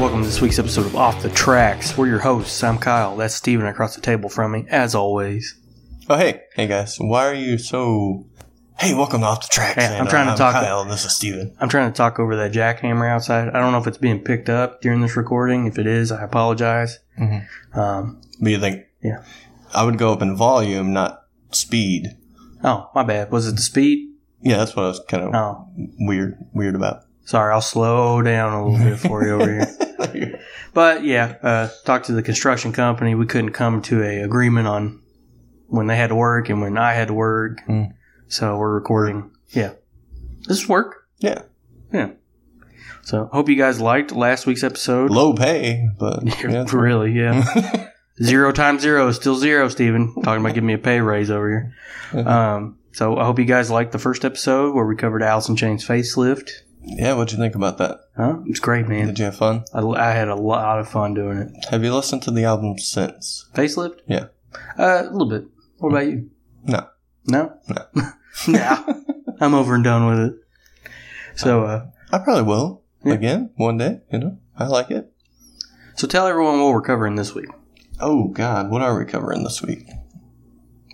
And welcome to this week's episode of Off the Tracks. We're your hosts. I'm Kyle. That's Steven across the table from me, as always. Oh hey, hey guys, why are you so? Hey, welcome to Off the Tracks. Yeah, I'm and, trying to uh, talk- Kyle, and this is Steven. I'm trying to talk over that jackhammer outside. I don't know if it's being picked up during this recording. If it is, I apologize. Mhm. Um, do you think? Yeah. I would go up in volume, not speed. oh, my bad. Was it the speed? Yeah, that's what I was kind of Oh, weird, weird about. Sorry. I'll slow down a little bit for you over here. But yeah, uh, talked to the construction company. We couldn't come to a agreement on when they had to work and when I had to work. Mm. So we're recording. Yeah, this is work. yeah, yeah. So hope you guys liked last week's episode. low pay, but yeah, really, yeah. zero times zero is still zero, Steven. Talking about giving me a pay raise over here. Um, so I hope you guys liked the first episode where we covered Alice in Chains' facelift. Yeah. What'd you think about that? Huh? It's great, man. Did you have fun? I, I had a lot of fun doing it. Have you listened to the album since? Facelift? Yeah. Uh, a little bit. What about you? No. No? No. no. I'm over and done with it. So, uh, I probably will Yeah. again one day. You know, I like it. so tell everyone what we're covering this week. Oh God, what are we covering this week?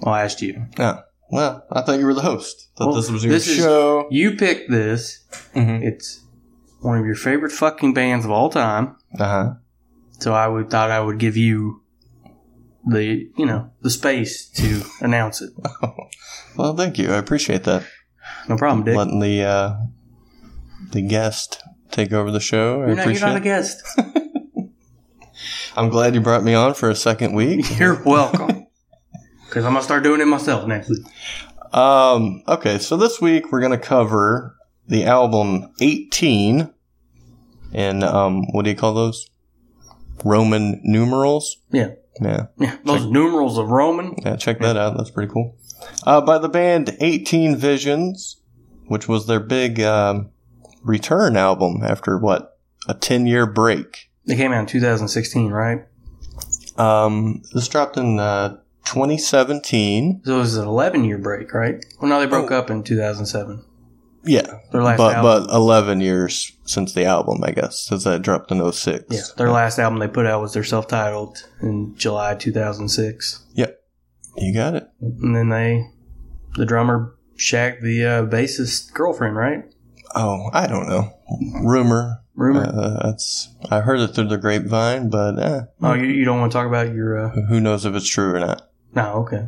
Well, I asked you. Oh, well, I thought you were the host. Thought Well, this was your this is- show. You picked this. Mhm. It's one of your favorite fucking bands of all time. Uh huh. So I would thought I would give you the you know the space to announce it. Well, thank you. I appreciate that. No problem, Dick. Letting the uh, the guest take over the show. I You're not, you're not a guest. I'm glad you brought me on for a second week. You're welcome. Because I'm gonna start doing it myself next week. um. Okay, so this week we're gonna cover the album 18, and um, what do you call those? Roman numerals. Yeah, Yeah. yeah. Those numerals of Roman. Yeah, check that out. That's pretty cool. Uh, by the band 18 Visions, which was their big um, return album after what a 10 year break. They came out in 2016, right? Um, this dropped in uh, 2017. So it was an 11 year break, right? Well, no, they broke Oh. up in 2007. Yeah, Their last but album. but 11 years since the album, I guess, since that dropped in 06. yeah, their last album they put out was their self titled in July 2006. Yep. You got it. And then they, the drummer shacked the uh, bassist girlfriend, right? Oh, I don't know. Rumor. Rumor. Uh, that's I heard it through the grapevine, but eh, oh, you, you don't want to talk about your. Uh, who knows if it's true or not. No, okay.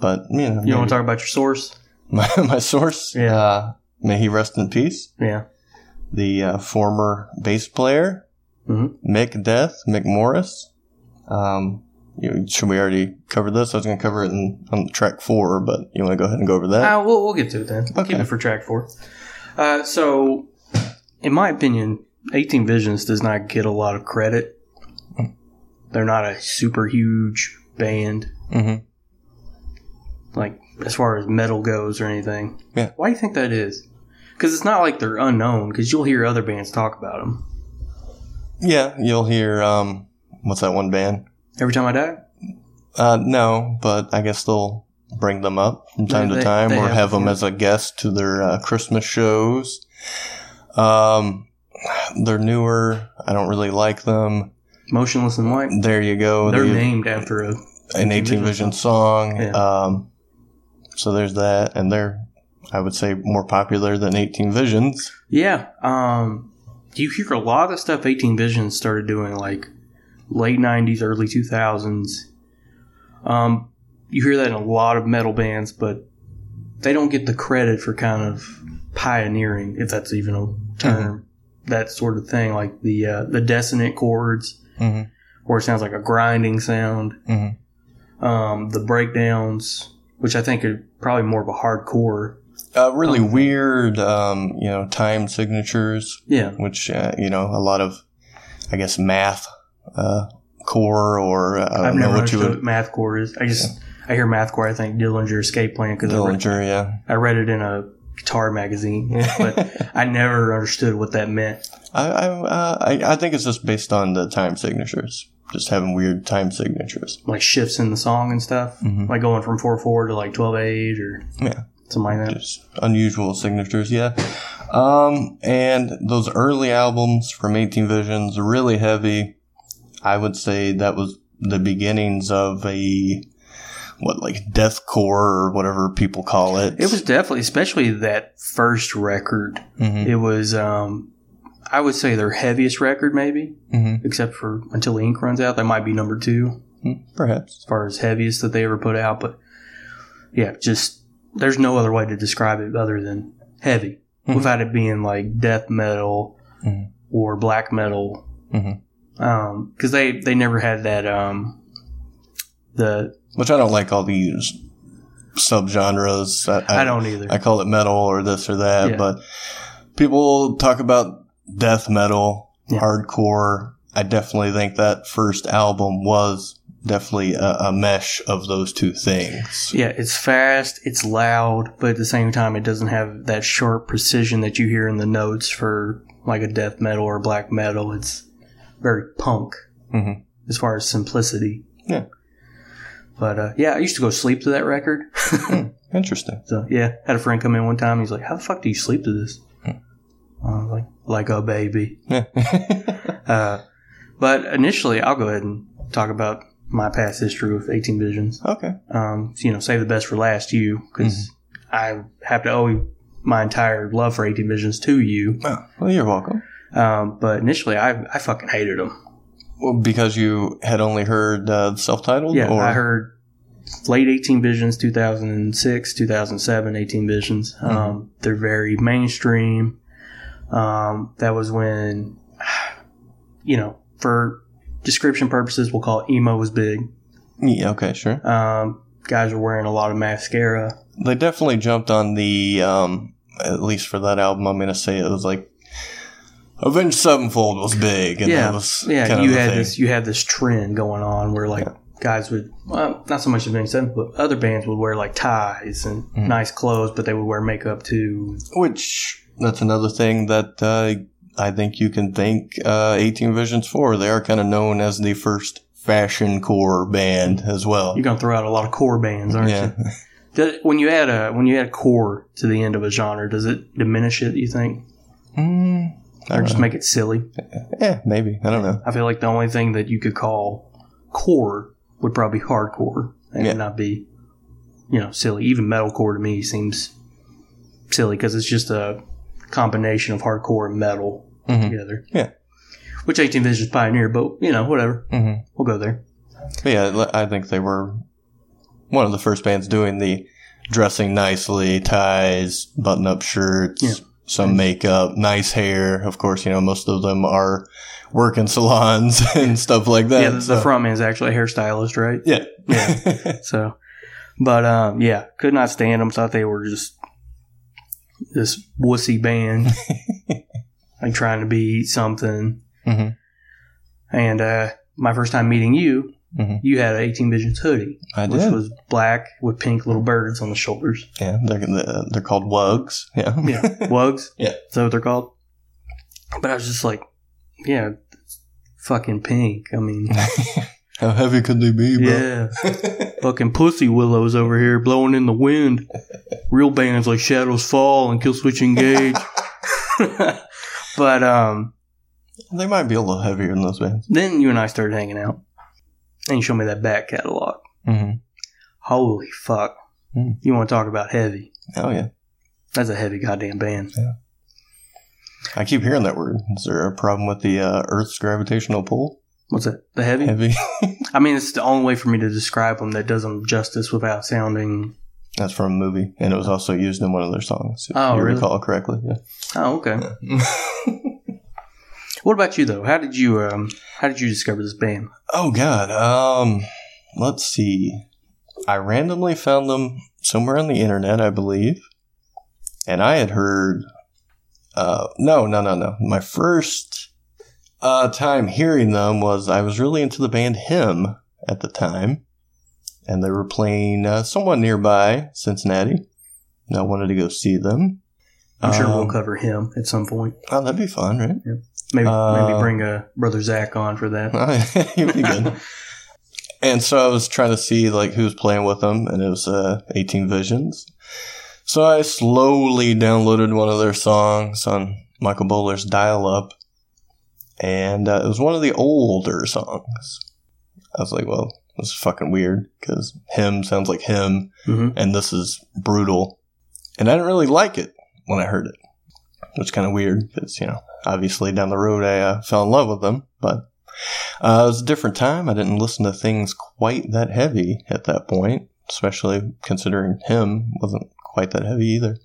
But you know, You want to talk about your source? my, my source. Yeah. Uh, may he rest in peace. Yeah. The uh, former bass player, Mhm. Mick Death, Mick Morris. Um, you, should we already cover this? I was going to cover it in, on track four, but you want to go ahead and go over that? Uh, we'll, we'll get to it then. Keep Okay. it for track four. Uh, so, in my opinion, 18 Visions does not get a lot of credit. They're not a super huge band, hmm like as far as metal goes or anything. Yeah. Why do you think that is? Because it's not like they're unknown. Because you'll hear other bands talk about them. Yeah, you'll hear. Um, what's that one band? Every time I die, Uh, no, but I guess they'll bring them up from time They- to time, or have have them before. as a guest to their uh, Christmas shows. Um, they're newer. I don't really like them. Motionless in White. There you go. They're The- named after a. an 18 Vision Vision song. Yeah. Um, so there's that, and they're, I would say, more popular than 18 Visions. Yeah. Um, you hear a lot of stuff 18 Visions started doing like late 90s, early 2000s. Um, you hear that in a lot of metal bands, but they don't get the credit for kind of pioneering, if that's even a term, that sort of thing, like the uh, the dissonant chords, Mm-hmm. where it sounds like a grinding sound. Mm-hmm. Um, the breakdowns, which I think are probably more of a hardcore Uh, really Okay. weird, um, you know, time signatures, Yeah. which uh, you know, a lot of, I guess, math uh, core, or uh, I don't I've know never what understood you what would. math core is. I just I hear math core. I think Dillinger Escape Plan because I, read- Dillinger, yeah. I read it in a guitar magazine, but I never understood what that meant. I I, uh, I I think it's just based on the time signatures, just having weird time signatures. Like shifts in the song and stuff, Mhm. like going from four four to like twelve eight or Yeah. something like that. just unusual signatures, yeah. Um, and those early albums from 18 Visions, really heavy. I would say that was the beginnings of a what like deathcore or whatever people call it. It was definitely, especially that first record. Mhm. It was, um, I would say their heaviest record, maybe, Mhm. except for Until the Ink Runs Out. they might be number two Mm, perhaps. as far as heaviest that they ever put out. But yeah, just there's no other way to describe it other than heavy, Mhm. without it being like death metal Mhm. or black metal. Mhm. Um, because they they never had that um the Which I don't like all these subgenres. I, I, don't either. I call it metal or this or that, Yeah. but people talk about death metal, Yeah. hardcore. I definitely think that first album was definitely a, a mesh of those two things. Yeah, it's fast, it's loud, but at the same time, it doesn't have that sharp precision that you hear in the notes for like a death metal or black metal. It's very punk Mhm. as far as simplicity. Yeah. But uh, yeah, I used to go sleep to that record. Interesting. so yeah, had a friend come in one time. He's like, "How the fuck do you sleep to this?" I was like, "Like a baby." Uh, but initially, I'll go ahead and talk about my past history with 18 Visions. okay. um, you know, save the best for last, you, because I have to owe my entire love for 18 Visions to you. Oh, well, you're welcome. Um, but initially, I, I fucking hated them. Well, because you had only heard uh, self-titled, Yeah, or I heard late 18 Visions, 2006, 2007, 18 Visions. Um, they're very mainstream. Um, that was when, you know, for description purposes, we'll call it emo was big. Yeah, okay, sure. Um, guys were wearing a lot of mascara. They definitely jumped on the, um, at least for that album. I'm gonna say it was like Avenged Sevenfold was big, and yeah, that was yeah. kind you had thing. this, you had this trend going on where like guys would, well, not so much Avenged Sevenfold, but other bands would wear like ties and Mhm. nice clothes, but they would wear makeup too. Which that's another thing that uh, I think you can thank uh, 18 Visions for. They are kind of known as the first fashion core band as well. You're gonna throw out a lot of core bands, aren't Yeah, you? Does- when you add a when you add core to the end of a genre, does it diminish it? You think, mm, or just know. make it silly? yeah, maybe I don't know. I feel like the only thing that you could call core would probably be hardcore, and Yeah. not be, you know, silly. Even metalcore to me seems silly because it's just a combination of hardcore and metal Mhm. together. Yeah. Which 18 Visions pioneer, but you know, whatever. hmm We'll go there. Yeah, I think they were one of the first bands doing the dressing nicely, ties, button-up shirts, Yeah. some makeup, nice hair. Of course, you know most of them are working salons and stuff like that. yeah, the, the front man is actually a hairstylist, right? Yeah, Yeah. So, but um, yeah, could not stand them. Thought they were just this wussy band, like trying to be something. hmm And uh, my first time meeting you, Mhm. you had an 18 Visions hoodie, I which did. was black with pink little birds on the shoulders. yeah, they're they're called wugs. Yeah, Yeah, wugs. Yeah. is that what they're called? But I was just like, yeah, fucking pink. I mean, How heavy can they be, bro? yeah, fucking pussy willows over here blowing in the wind. Real bands like Shadows Fall and Killswitch Engage. but um, They might be a little heavier than those bands. then you and I started hanging out, and you showed me that back catalog. hmm Holy fuck! Hmm. You want to talk about heavy? Oh yeah, That's a heavy goddamn band. Yeah. I keep hearing that word. Is there a problem with the uh, Earth's gravitational pull? What's that? The heavy? Heavy. I mean, it's the only way for me to describe them that does them justice without sounding. That's from a movie, and it was also used in one of their songs. If Oh, you really? recall correctly. yeah. Oh, okay. Yeah. What about you though? How did you um How did you discover this band? oh God. Um, let's see. I randomly found them somewhere on the internet, I believe, and I had heard. Uh, no, no, no, no. My first uh, time hearing them was I was really into the band Him at the time, and they were playing uh, somewhat nearby Cincinnati. And I wanted to go see them. I'm sure we'll Um, cover him at some point. Oh, that'd be fun, right? Maybe uh, maybe bring uh, brother Zach on for that. You'd be good. and so I was trying to see like who was playing with them, and it was uh, 18 Visions. So I slowly downloaded one of their songs on Michael Bowler's dial up, and uh, it was one of the older songs. I was like, well, this is fucking weird because him sounds like him, hmm and this is brutal. And I didn't really like it when I heard it. It was kind of weird because, you know, obviously down the road I uh, fell in love with them, but uh, it was a different time. I didn't listen to things quite that heavy at that point, especially considering him wasn't quite that heavy either.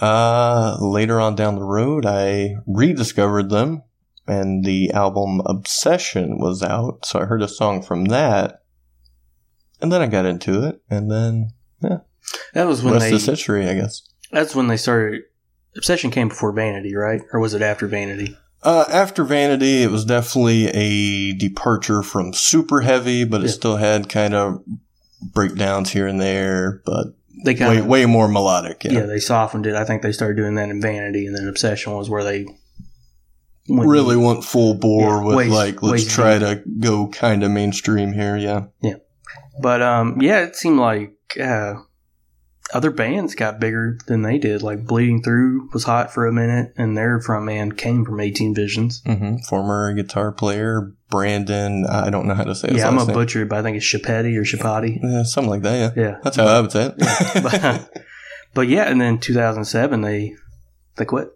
Uh, later on down the road, I rediscovered them, and the album Obsession was out, so I heard a song from that, and then I got into it, and then yeah, That was when rest they. is history, I guess. That's when they started. Obsession came before Vanity, right? Or was it after Vanity? Uh, after Vanity, it was definitely a departure from super heavy, but it Yeah. still had kind of breakdowns here and there, but They kind way of way more melodic. yeah. Yeah, they softened it. I think they started doing that in Vanity, and then Obsession was where they really deep. went full bore Yeah, with ways- like let's try to go kind of mainstream here. Yeah, yeah. But um, yeah, it seemed like uh, other bands got bigger than they did. Like Bleeding Through was hot for a minute, and their frontman came from 18 Visions. hmm former guitar player Brandon. I don't know how to say. His yeah, I'm a name. butcher, but I think it's Chapetti or Chapati. Yeah, something like that. Yeah, Yeah, that's how I would say it. but, but yeah, and then 2007 they they quit.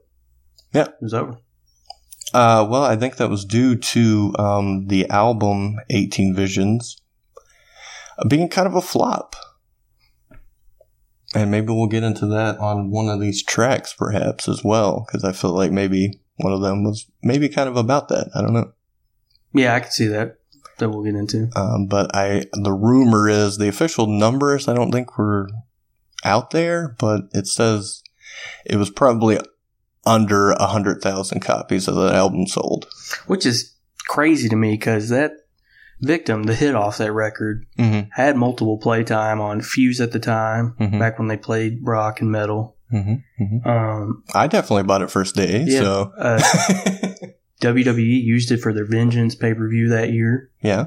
Yeah. it was over. Uh, well, I think that was due to um, the album 18 Visions being kind of a flop. And maybe we'll get into that on one of these tracks, perhaps, as well, because I feel like maybe one of them was maybe kind of about that. I don't know. Yeah, I can see that. That we'll get into. Um, but I, the rumor is the official numbers, I don't think were out there, but it says it was probably under a hundred thousand copies of the album sold. Which is crazy to me because that victim, the hit off that record, Mm-hmm. had multiple playtime on Fuse at the time, Mhm. back when they played rock and metal. Mm-hmm. Mm-hmm. Um, I definitely bought it first day, Yeah. so uh, WWE used it for their Vengeance pay per view that year. yeah.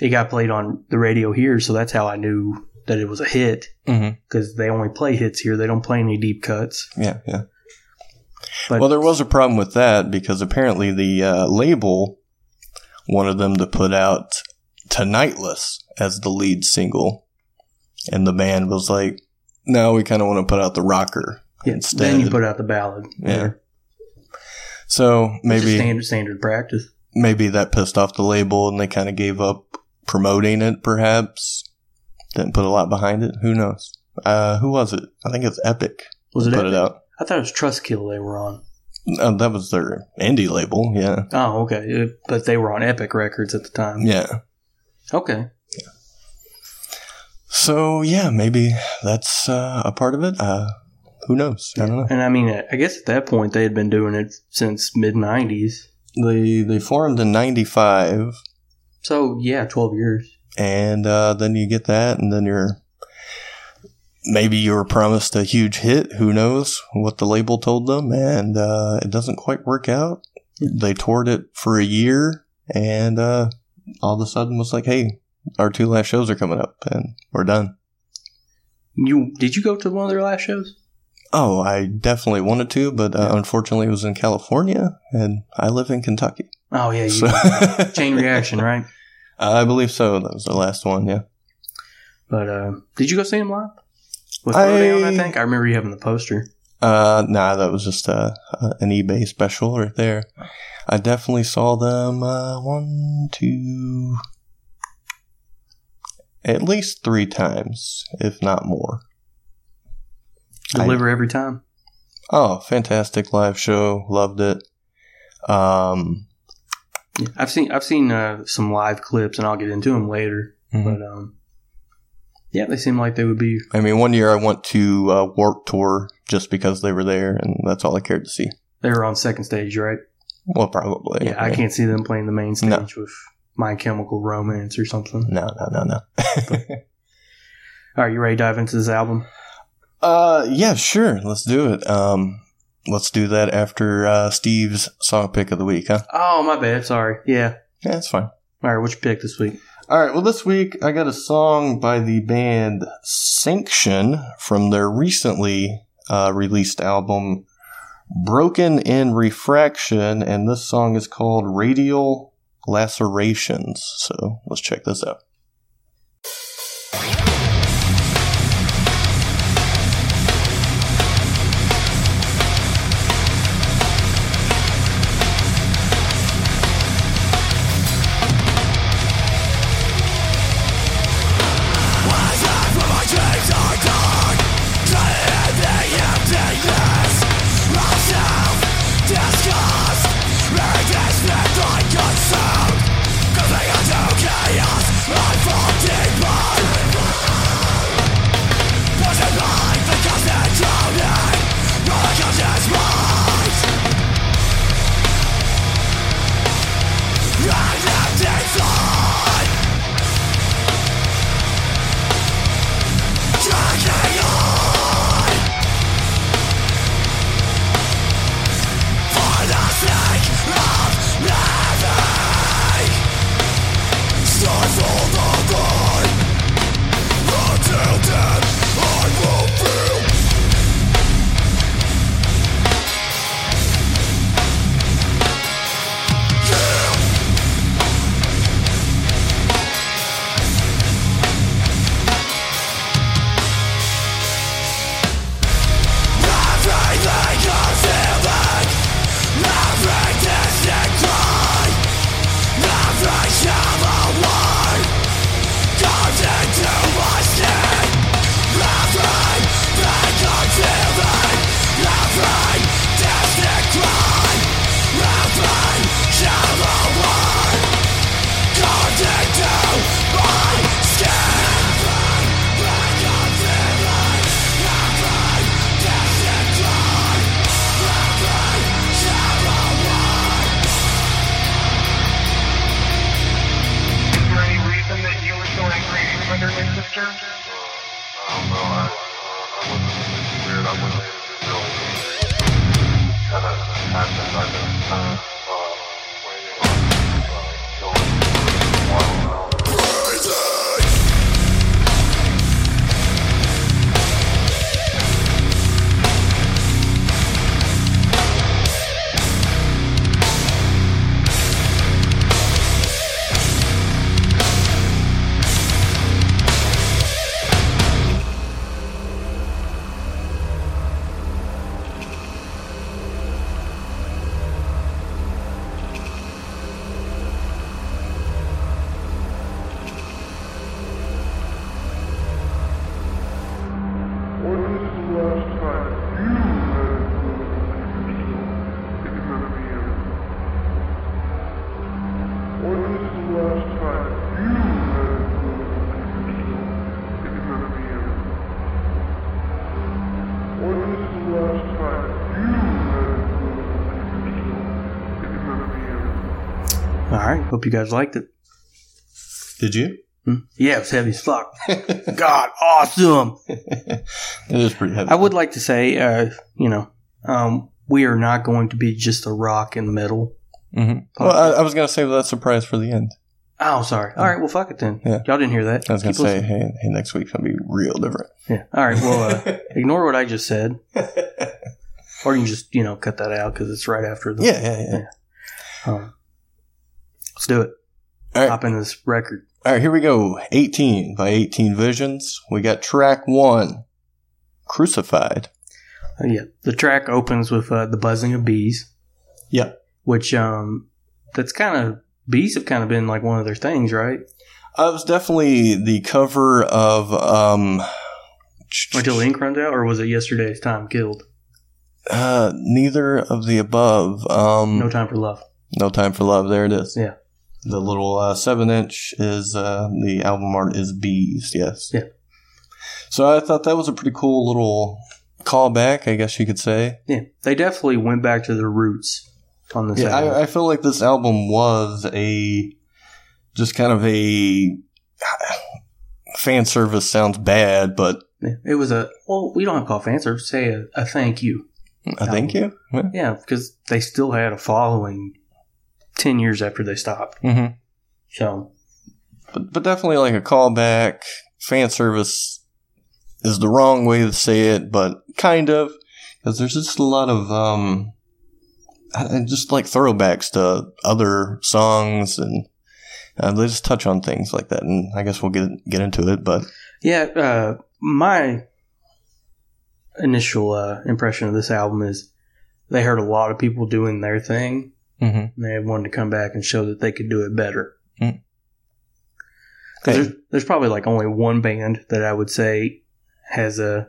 It got played on the radio here, so that's how I knew that it was a hit Mm-hmm. because they only play hits here. They don't play any deep cuts. Yeah, yeah. But well, there was a problem with that because apparently the uh, label wanted them to put out "Tonightless" as the lead single, and the band was like, "No, we kind of want to put out the rocker yeah, instead." then you put out the ballad. Yeah. so Which is maybe standard standard practice. maybe that pissed off the label, and they kind of gave up promoting it. Perhaps didn't put a lot behind it. Who knows? Uh, who was it? I think it's Epic. Was it put Epic? it out. I thought it was Trustkill they were on. Uh, that was their indie label. Yeah, Oh, okay. It- but they were on Epic Records at the time. yeah. Okay. Yeah. So yeah, maybe that's uh, a part of it. Uh, who knows? I don't know. And I mean, I guess at that point they had been doing it since mid '90s. They they formed in '95, So yeah, 12 years. and uh, then you get that, and then you're maybe you were promised a huge hit. Who knows what the label told them, and uh, it doesn't quite work out. They toured it for a year, and uh, all of a sudden was like, "Hey, our two last shows are coming up, and we're done." You did you go to one of their last shows? Oh, I definitely wanted to, but uh, unfortunately, it was in California, and I live in Kentucky. Oh yeah, you So chain reaction, right? I believe so. That was the last one. Yeah. But uh, did you go see him live? With I- Throwdown, I think I remember you having the poster. Uh, nah, that was just uh, uh, an eBay special right there. I definitely saw them uh, one, two, at least three times, if not more. I- Deliver every time. Oh, fantastic live show! Loved it. Um, Yeah, I've seen I've seen uh, some live clips, and I'll get into them later. mhm. But um, Yeah, they seem like they would be. I mean, one year I went to uh, Warped Tour just because they were there, and that's all I cared to see. They were on second stage, right? Well, probably. Yeah, I can't see them playing the main stage No. with My Chemical Romance or something. No, no, no, no. All right, you ready to dive into this album? uh, yeah, sure. Let's do it. Um, let's do that after uh, Steve's song pick of the week, huh? Oh, my bad. Sorry. Yeah. Yeah, that's fine. All right, what you pick this week? All right. Well, this week I got a song by the band Sanction from their recently uh, released album Broken in Refraction, and this song is called Radial Lacerations. So let's check this out. Hope you guys liked it. Did you? Hmm? Yeah, it was heavy as fuck. God, awesome. it is pretty heavy. I would like to say, uh, you know, um, we are not going to be just a rock and metal. Mhm. Well, I, I was gonna save that surprise for the end. Oh, sorry. All right, well, fuck it then. Yeah. Y'all didn't hear that. I was gonna say, hey, hey, next week's gonna be real different. Yeah. All right, well, uh, ignore what I just said. Or you can just, you know, cut that out because it's right after the. Yeah, yeah, yeah. Um, let's do it. All right. Hop in this record. All right, here we go. 18 by 18 Visions. We got track one, Crucified. Uh, yeah, the track opens with uh, the buzzing of bees, Yep. which um, that's kind of bees have kind of been like one of their things, right? Uh, it was definitely the cover of um, Until the ink runs out, or was it Yesterday Is Time Killed? uh, neither of the above. Um, No time for love. No Time for Love. There it is. Yeah. The little uh, seven inch is uh, the album art is Bees. Yes. Yeah. So I thought that was a pretty cool little callback, I guess you could say. Yeah, they definitely went back to their roots on this. Yeah, album. I, I feel like this album was a just kind of a fan service sounds bad, but Yeah, it was a well. We don't have to call fan service. Say a, a thank you. I thank you. Yeah. Yeah, because they still had a following ten years after they stopped. Mm-hmm. So But but definitely like a callback. Fan service is the wrong way to say it, but kind of because there's just a lot of um, I- I just like throwbacks to other songs and. Uh, they just touch on things like that, and I guess we'll get get into it. But yeah, uh, my initial uh, impression of this album is they heard a lot of people doing their thing, mm-hmm. and they wanted to come back and show that they could do it better. Mm. 'Cause There's, there's probably like only one band that I would say has a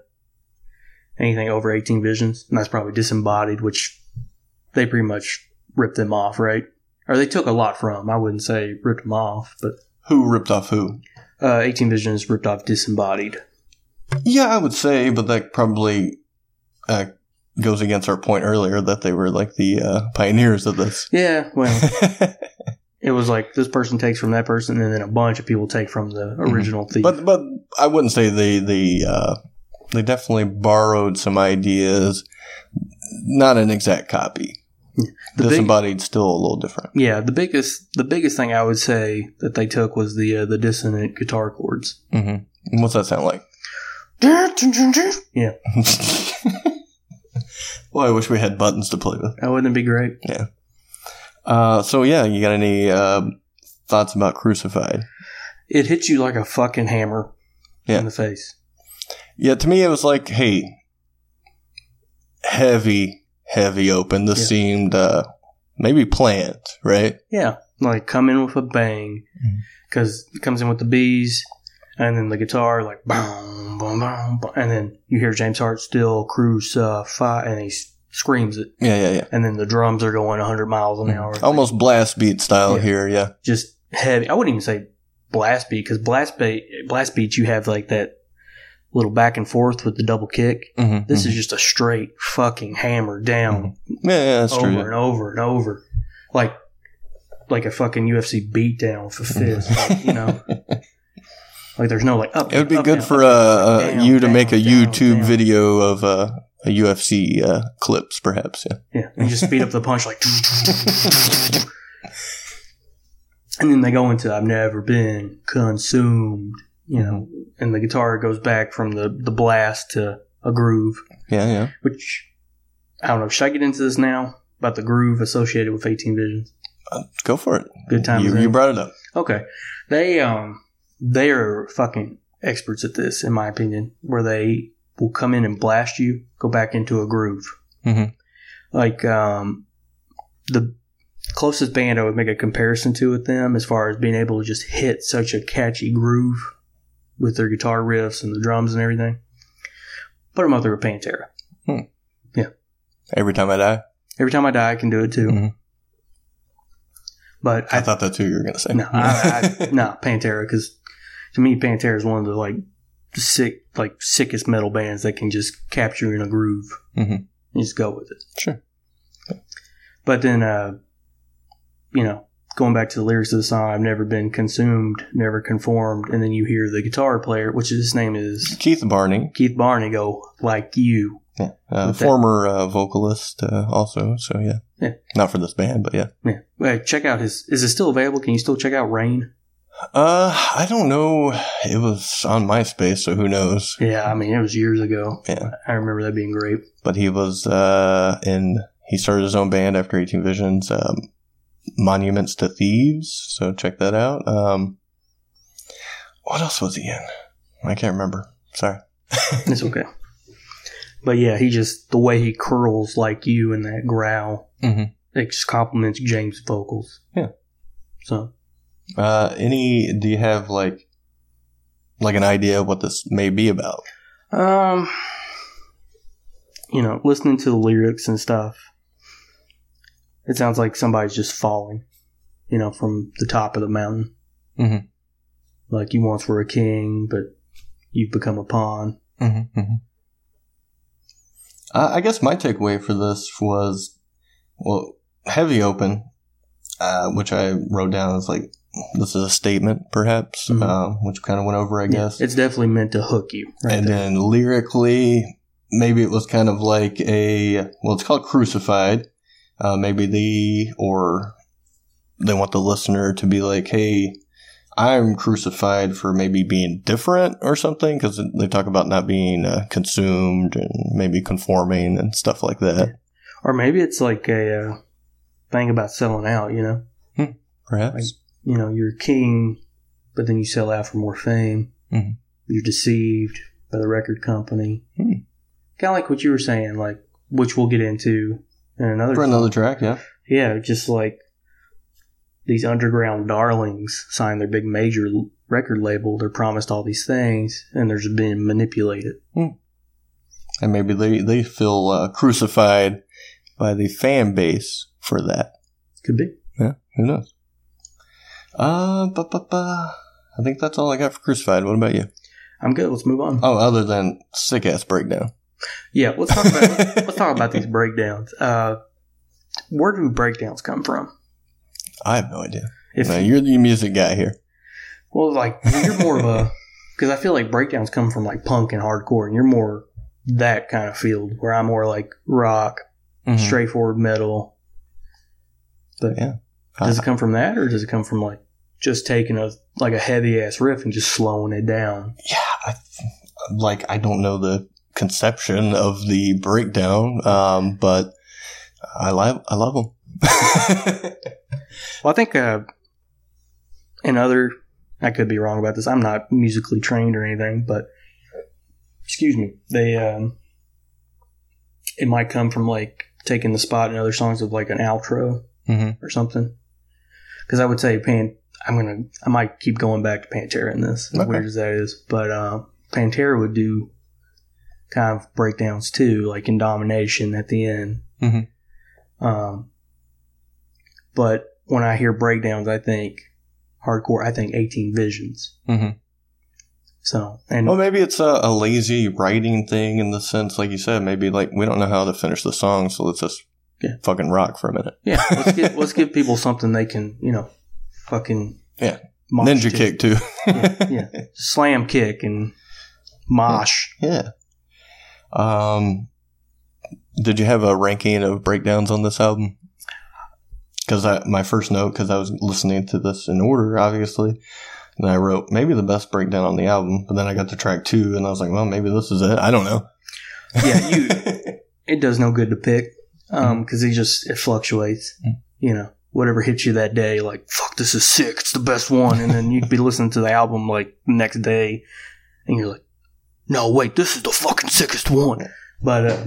anything over 18 visions, and that's probably Disembodied, which they pretty much ripped them off, right? Or they took a lot from. I wouldn't say ripped them off, but who ripped off who? uh, 18 visions ripped off Disembodied. Yeah, I would say, but that probably uh, goes against our point earlier that they were like the uh, pioneers of this. Yeah, well, it was like this person takes from that person, and then a bunch of people take from the original thief. but but I wouldn't say they they uh, they definitely borrowed some ideas, not an exact copy. The big- Disembodied still a little different. Yeah, the biggest the biggest thing I would say that they took was the uh, the dissonant guitar chords. Mm-hmm. What's that sound like? Yeah, well, I wish we had buttons to play with. that wouldn't it be great? Yeah. Uh, so yeah, you got any uh, thoughts about Crucified? It hits you like a fucking hammer Yeah. in the face. Yeah, to me it was like, hey, heavy, heavy open. This Yeah. seemed uh, maybe planned, right? Yeah, like come in with a bang Mm-hmm. because it comes in with the bees, and then the guitar like boom, boom, boom, boom, and then you hear James Hart still crucify, and he screams it, Yeah, yeah, yeah. and then the drums are going 100 miles an hour. Mm-hmm. Almost blast beat style Yeah. here. Yeah, just heavy. I wouldn't even say blast beat because blast beat, blast beats you have like that little back and forth with the double kick. mm-hmm. This is mm-hmm. just a straight fucking hammer down mm-hmm. yeah, yeah, that's over true. and over and over, like like a fucking UFC beatdown with a fist. like, you know, like there's no like up. It would be up, good down, for uh, uh, down, you to down, make a YouTube video of uh, a UFC uh, clips, perhaps. Yeah. Yeah, and just speed up the punch like. and then they go into "I've never been consumed," you know, and the guitar goes back from the the blast to a groove, Yeah, yeah. which I don't know. Should I get into this now about the groove associated with 18 Visions? Go for it. Good time. You, you brought it up. Okay, they um they are fucking experts at this, in my opinion, where they will come in and blast you, go back into a groove. Mhm. Like um the closest band I would make a comparison to with them, as far as being able to just hit such a catchy groove with their guitar riffs and the drums and everything. Put them up there with Pantera. Yeah. Every time I die. Every time I die, I can do it too. Mhm. But I, I thought that's who you were going to say. No, I, I, no, Pantera, because to me, Pantera is one of the like sick, like sickest metal bands that can just capture in a groove Mhm. and just go with it. Sure. But then, uh, you know, going back to the lyrics of the song, I've never been consumed, never conformed, and then you hear the guitar player, which his name is Keith Barney, Keith Barney, go like you. yeah, uh, former uh, vocalist uh, also. So yeah. Yeah. Not for this band, but yeah. Yeah, well, check out his. Is it still available? Can you still check out Rain? Uh, I don't know. It was on MySpace, so who knows? Yeah, I mean it was years ago. Yeah. I remember that being great. But he was uh in. He started his own band after 18 Visions. Um, Monuments to Thieves. So check that out. Um, what else was he in? I can't remember. Sorry. It's okay. But yeah, he just the way he curls like you in that growl, Mhm. it just compliments James' vocals. Yeah. So Uh, any? Do you have like, like an idea of what this may be about? um you know, listening to the lyrics and stuff, it sounds like somebody's just falling, you know, from the top of the mountain. Mhm. Like you once were a king, but you've become a pawn. Mm-hmm, I I guess my takeaway for this was, well, heavy open, uh, which I wrote down as like this is a statement, perhaps, Mhm. uh, which kind of went over, I guess. It's definitely meant to hook you. Right and there. then lyrically, maybe it was kind of like a well, it's called crucified. Uh, maybe the or they want the listener to be like, hey. I'm crucified for maybe being different or something because they talk about not being uh, consumed and maybe conforming and stuff like that. Or maybe it's like a uh, thing about selling out, you know? Perhaps. You know, you're king, but then you sell out for more fame. Mhm. You're deceived by the record company. Hmm. Kind of like what you were saying, like, which we'll get into in another For another track, yeah. Yeah, just like these underground darlings sign their big major l- record label. They're promised all these things, and they're just being manipulated. And maybe they, they feel uh, crucified by the fan base for that. Could be. Yeah, who knows? Uh, ba, ba, ba. I think that's all I got for Crucified. What about you? I'm good. Let's move on. Oh, other than sick ass breakdown. Yeah, let's talk about let's talk about these breakdowns. Uh, where do breakdowns come from? I have no idea. If No, you're the music guy here. well, like you're more of a because I feel like breakdowns come from like punk and hardcore, and you're more that kind of field. Where I'm more like rock, Mhm. straightforward metal. But Yeah. Does it come from that, or does it come from like just taking a like a heavy ass riff and just slowing it down? Yeah, I, like I don't know the conception of the breakdown, um, but I love I love them. Well, I think uh, in other, I could be wrong about this. I'm not musically trained or anything, but excuse me, they um, it might come from like taking the spot in other songs of like an outro Mhm. or something. Because I would say Pan, I'm gonna, I might keep going back to Pantera in this, as Okay. weird as that is, but uh, Pantera would do kind of breakdowns too, like in Domination at the end. Mhm. Um, but when I hear breakdowns, I think hardcore. I think 18 Visions. Mhm. So and Well, maybe it's a, a lazy writing thing in the sense, like you said, maybe like we don't know how to finish the song, so let's just Yeah. fucking rock for a minute. yeah, let's give let's give people something they can you know, fucking Yeah. Ninja to. kick too. yeah, yeah, slam kick and mosh. yeah. Um, did you have a ranking of breakdowns on this album? Because my first note, because I was listening to this in order, obviously, and I wrote maybe the best breakdown on the album. But then I got to track two, and I was like, well, maybe this is it. I don't know. Yeah, you. it does no good to pick um because it just it fluctuates. Mm. You know, whatever hits you that day, like fuck, this is sick. It's the best one, and then you'd be listening to the album like the next day, and you're like, no, wait, this is the fucking sickest one. But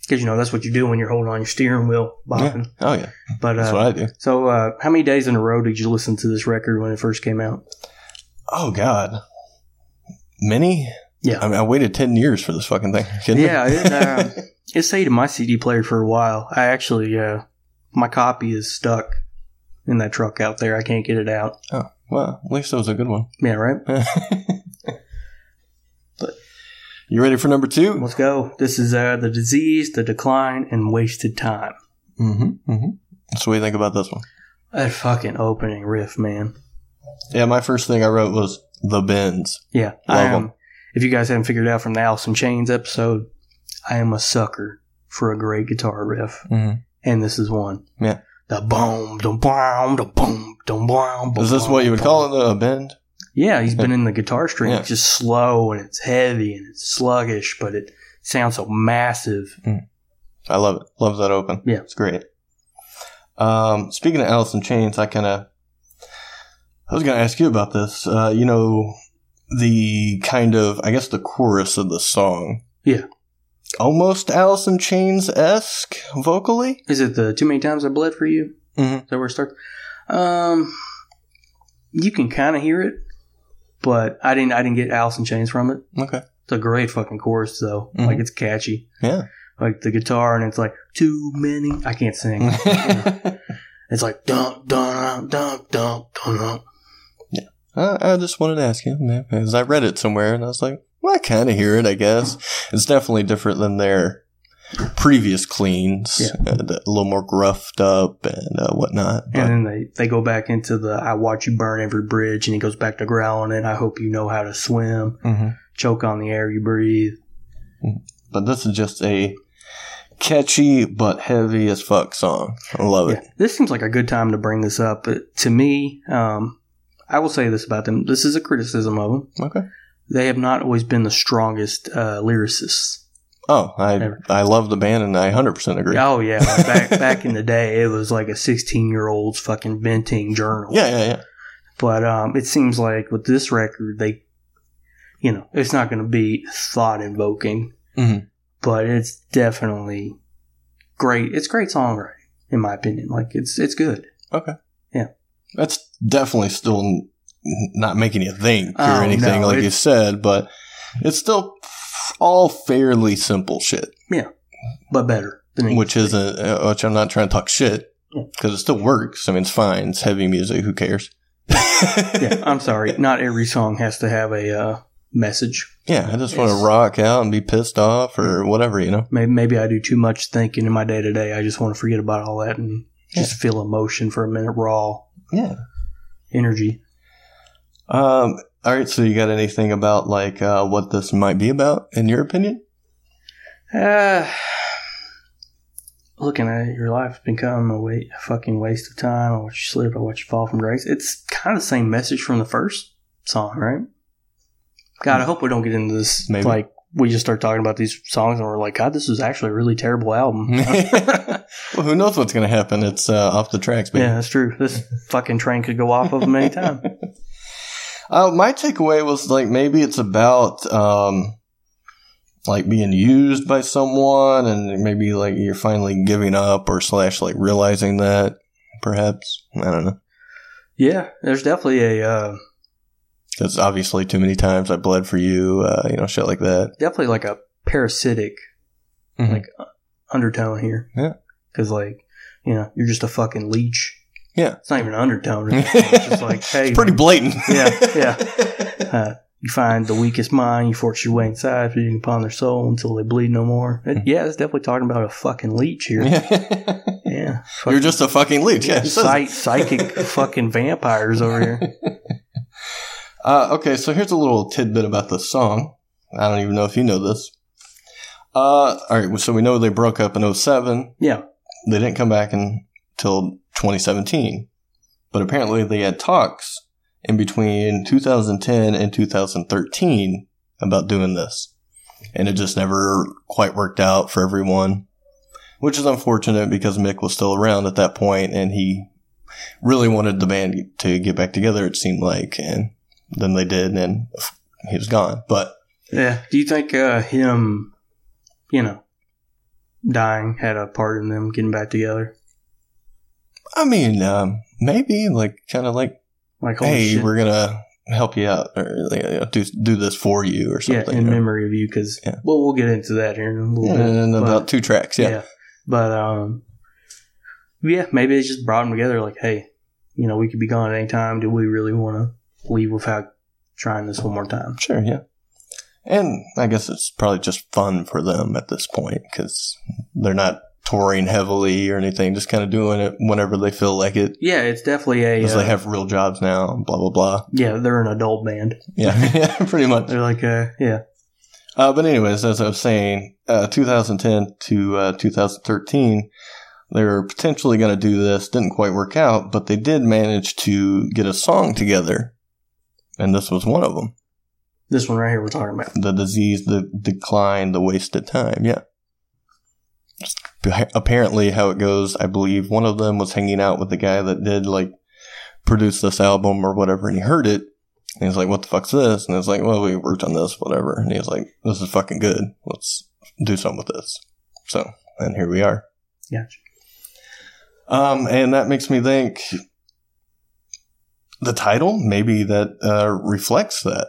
because you know that's what you do when you're holding on your steering wheel, bopping. oh yeah, But that's uh, what I do. so, uh, how many days in a row did you listen to this record when it first came out? Oh god, many. Yeah. I mean, I waited ten years for this fucking thing. Yeah, it, uh, it stayed in my CD player for a while. I actually, uh, my copy is stuck in that truck out there. I can't get it out. Oh well, at least it was a good one. Yeah, right. but you ready for number two? Let's go. This is uh, the disease, the decline, and wasted time. Mm-hmm. Mm-hmm. So what do you think about this one? That fucking opening riff, man. Yeah, my first thing I wrote was the bends. Yeah, Love I am. 'em. If you guys haven't figured it out from the Alice in Chains episode, I am a sucker for a great guitar riff, Mm-hmm. and this is one. Yeah. The boom, the boom, the boom, the boom. Is this what you would call it a bend? Yeah, he's been in the guitar string. Yeah. It's just slow and it's heavy and it's sluggish, but it sounds so massive. I love it. Love that open. Yeah. it's great. Um, speaking of Alice in Chains, I kind of I was going to ask you about this. Uh, you know, the kind of I guess the chorus of the song. Yeah. Almost Alice in Chains esque vocally. Is it the too many times I bled for you? Mhm. Is that where it starts? Um, you can kind of hear it, but I didn't. I didn't get Alice in Chains from it. Okay. It's a great fucking chorus though. Mhm. Like it's catchy. Yeah. Like the guitar and it's like too many. I can't sing. it's like dun dun dun dun dun dun. I, I just wanted to ask you because I read it somewhere and I was like, Well, I kind of hear it. I guess it's definitely different than their previous cleans. Yeah. and a little more gruffed up and uh, whatnot. But, And then they, they go back into the I watch you burn every bridge, and he goes back to growling it. I hope you know how to swim. Mhm. Choke on the air you breathe. but this is just a catchy but heavy as fuck song. I love Yeah, it. this seems like a good time to bring this up. But to me, um, I will say this about them. This is a criticism of them. Okay. They have not always been the strongest uh, lyricists. Oh, I Never. I love the band and I 100% agree. Oh yeah, like back back in the day, it was like a sixteen year old's fucking venting journal. Yeah, yeah, yeah. But um, it seems like with this record, they, you know, it's not going to be thought invoking, Mhm. but it's definitely great. It's great songwriting, in my opinion. Like it's it's good. Okay. Yeah. That's definitely still not making you think or Oh, anything no, like you said, but it's still all fairly simple shit, Yeah, but better than which isn't, uh, which I'm not trying to talk shit because it still works. I mean, it's fine. It's heavy music. Who cares? yeah, I'm sorry. Not every song has to have a uh, message. Yeah, I just want to rock out and be pissed off or whatever, you know? Maybe maybe I do too much thinking in my day to day. I just want to forget about all that and just feel emotion for a minute, raw Yeah. energy. Um, all right, so you got anything about like uh, what this might be about, in your opinion? Uh, looking at it, your life become a, a fucking waste of time. I watch you slip. I watch you fall from grace. It's kind of the same message from the first song, right? God, I hope we don't get into this. Maybe. Like, we just start talking about these songs and we're like, God, this is actually a really terrible album. well, who knows what's going to happen? It's uh, off the tracks, baby. yeah, that's true. This fucking train could go off of them anytime. Uh, my takeaway was like maybe it's about um, like being used by someone, and maybe like you're finally giving up or slash like realizing that. Perhaps I don't know. yeah, there's definitely a uh, Because obviously, too many times I bled for you, uh, you know, shit like that. definitely like a parasitic Mhm. like undertone here. Yeah. Because like you know you're just a fucking leech. Yeah. It's not even an undertone. It's just like hey, it's pretty blatant. Yeah, yeah. uh, you find the weakest mind, you force your way inside, feeding upon their soul until they bleed no more. It- yeah, it's definitely talking about a fucking leech here. Yeah, You're just a fucking leech. Yeah, it says it. psych- psychic fucking vampires over here. Uh, okay, so here's a little tidbit about the song. I don't even know if you know this. Uh, all right, so we know they broke up in 07. Yeah, They didn't come back until 2017. But apparently they had talks in between 2010 and 2013 about doing this. And it just never quite worked out for everyone, which is unfortunate because Mick was still around at that point and he really wanted the band to get back together, it seemed like. And then they did, and he was gone. But yeah. Do you think uh, him, you know, dying had a part in them getting back together? I mean, um, maybe like kind of like, Like, hey, shit. we're gonna help you out or you know, do do this for you or something. yeah, in memory of you, because Yeah. well, we'll get into that here in a little bit. and but- about two tracks. Yeah. But um, yeah, maybe they just brought them together. Like, hey, you know, we could be gone at any time. Do we really want to leave without trying this one more time? sure, yeah. And I guess it's probably just fun for them at this point because they're not touring heavily or anything, just kind of doing it whenever they feel like it. Yeah, it's definitely a. Because Uh, they have real jobs now, and blah blah blah. yeah, they're an adult band. Yeah, yeah, pretty much. They're like, uh, yeah, Uh, but anyways, as I was saying, uh, 2010 to uh, 2013, they were potentially going to do this. Didn't quite work out, but they did manage to get a song together, and this was one of them. this one right here we're talking about. The disease, the decline, the wasted time. Yeah. Apparently, how it goes, I believe one of them was hanging out with the guy that did like produce this album or whatever, and he heard it. And he's like, "What the fuck's this?" And it's like, "Well, we worked on this, whatever." And he's like, "This is fucking good. Let's do something with this." So, and here we are. Yeah, Um, and that makes me think the title maybe that uh, reflects that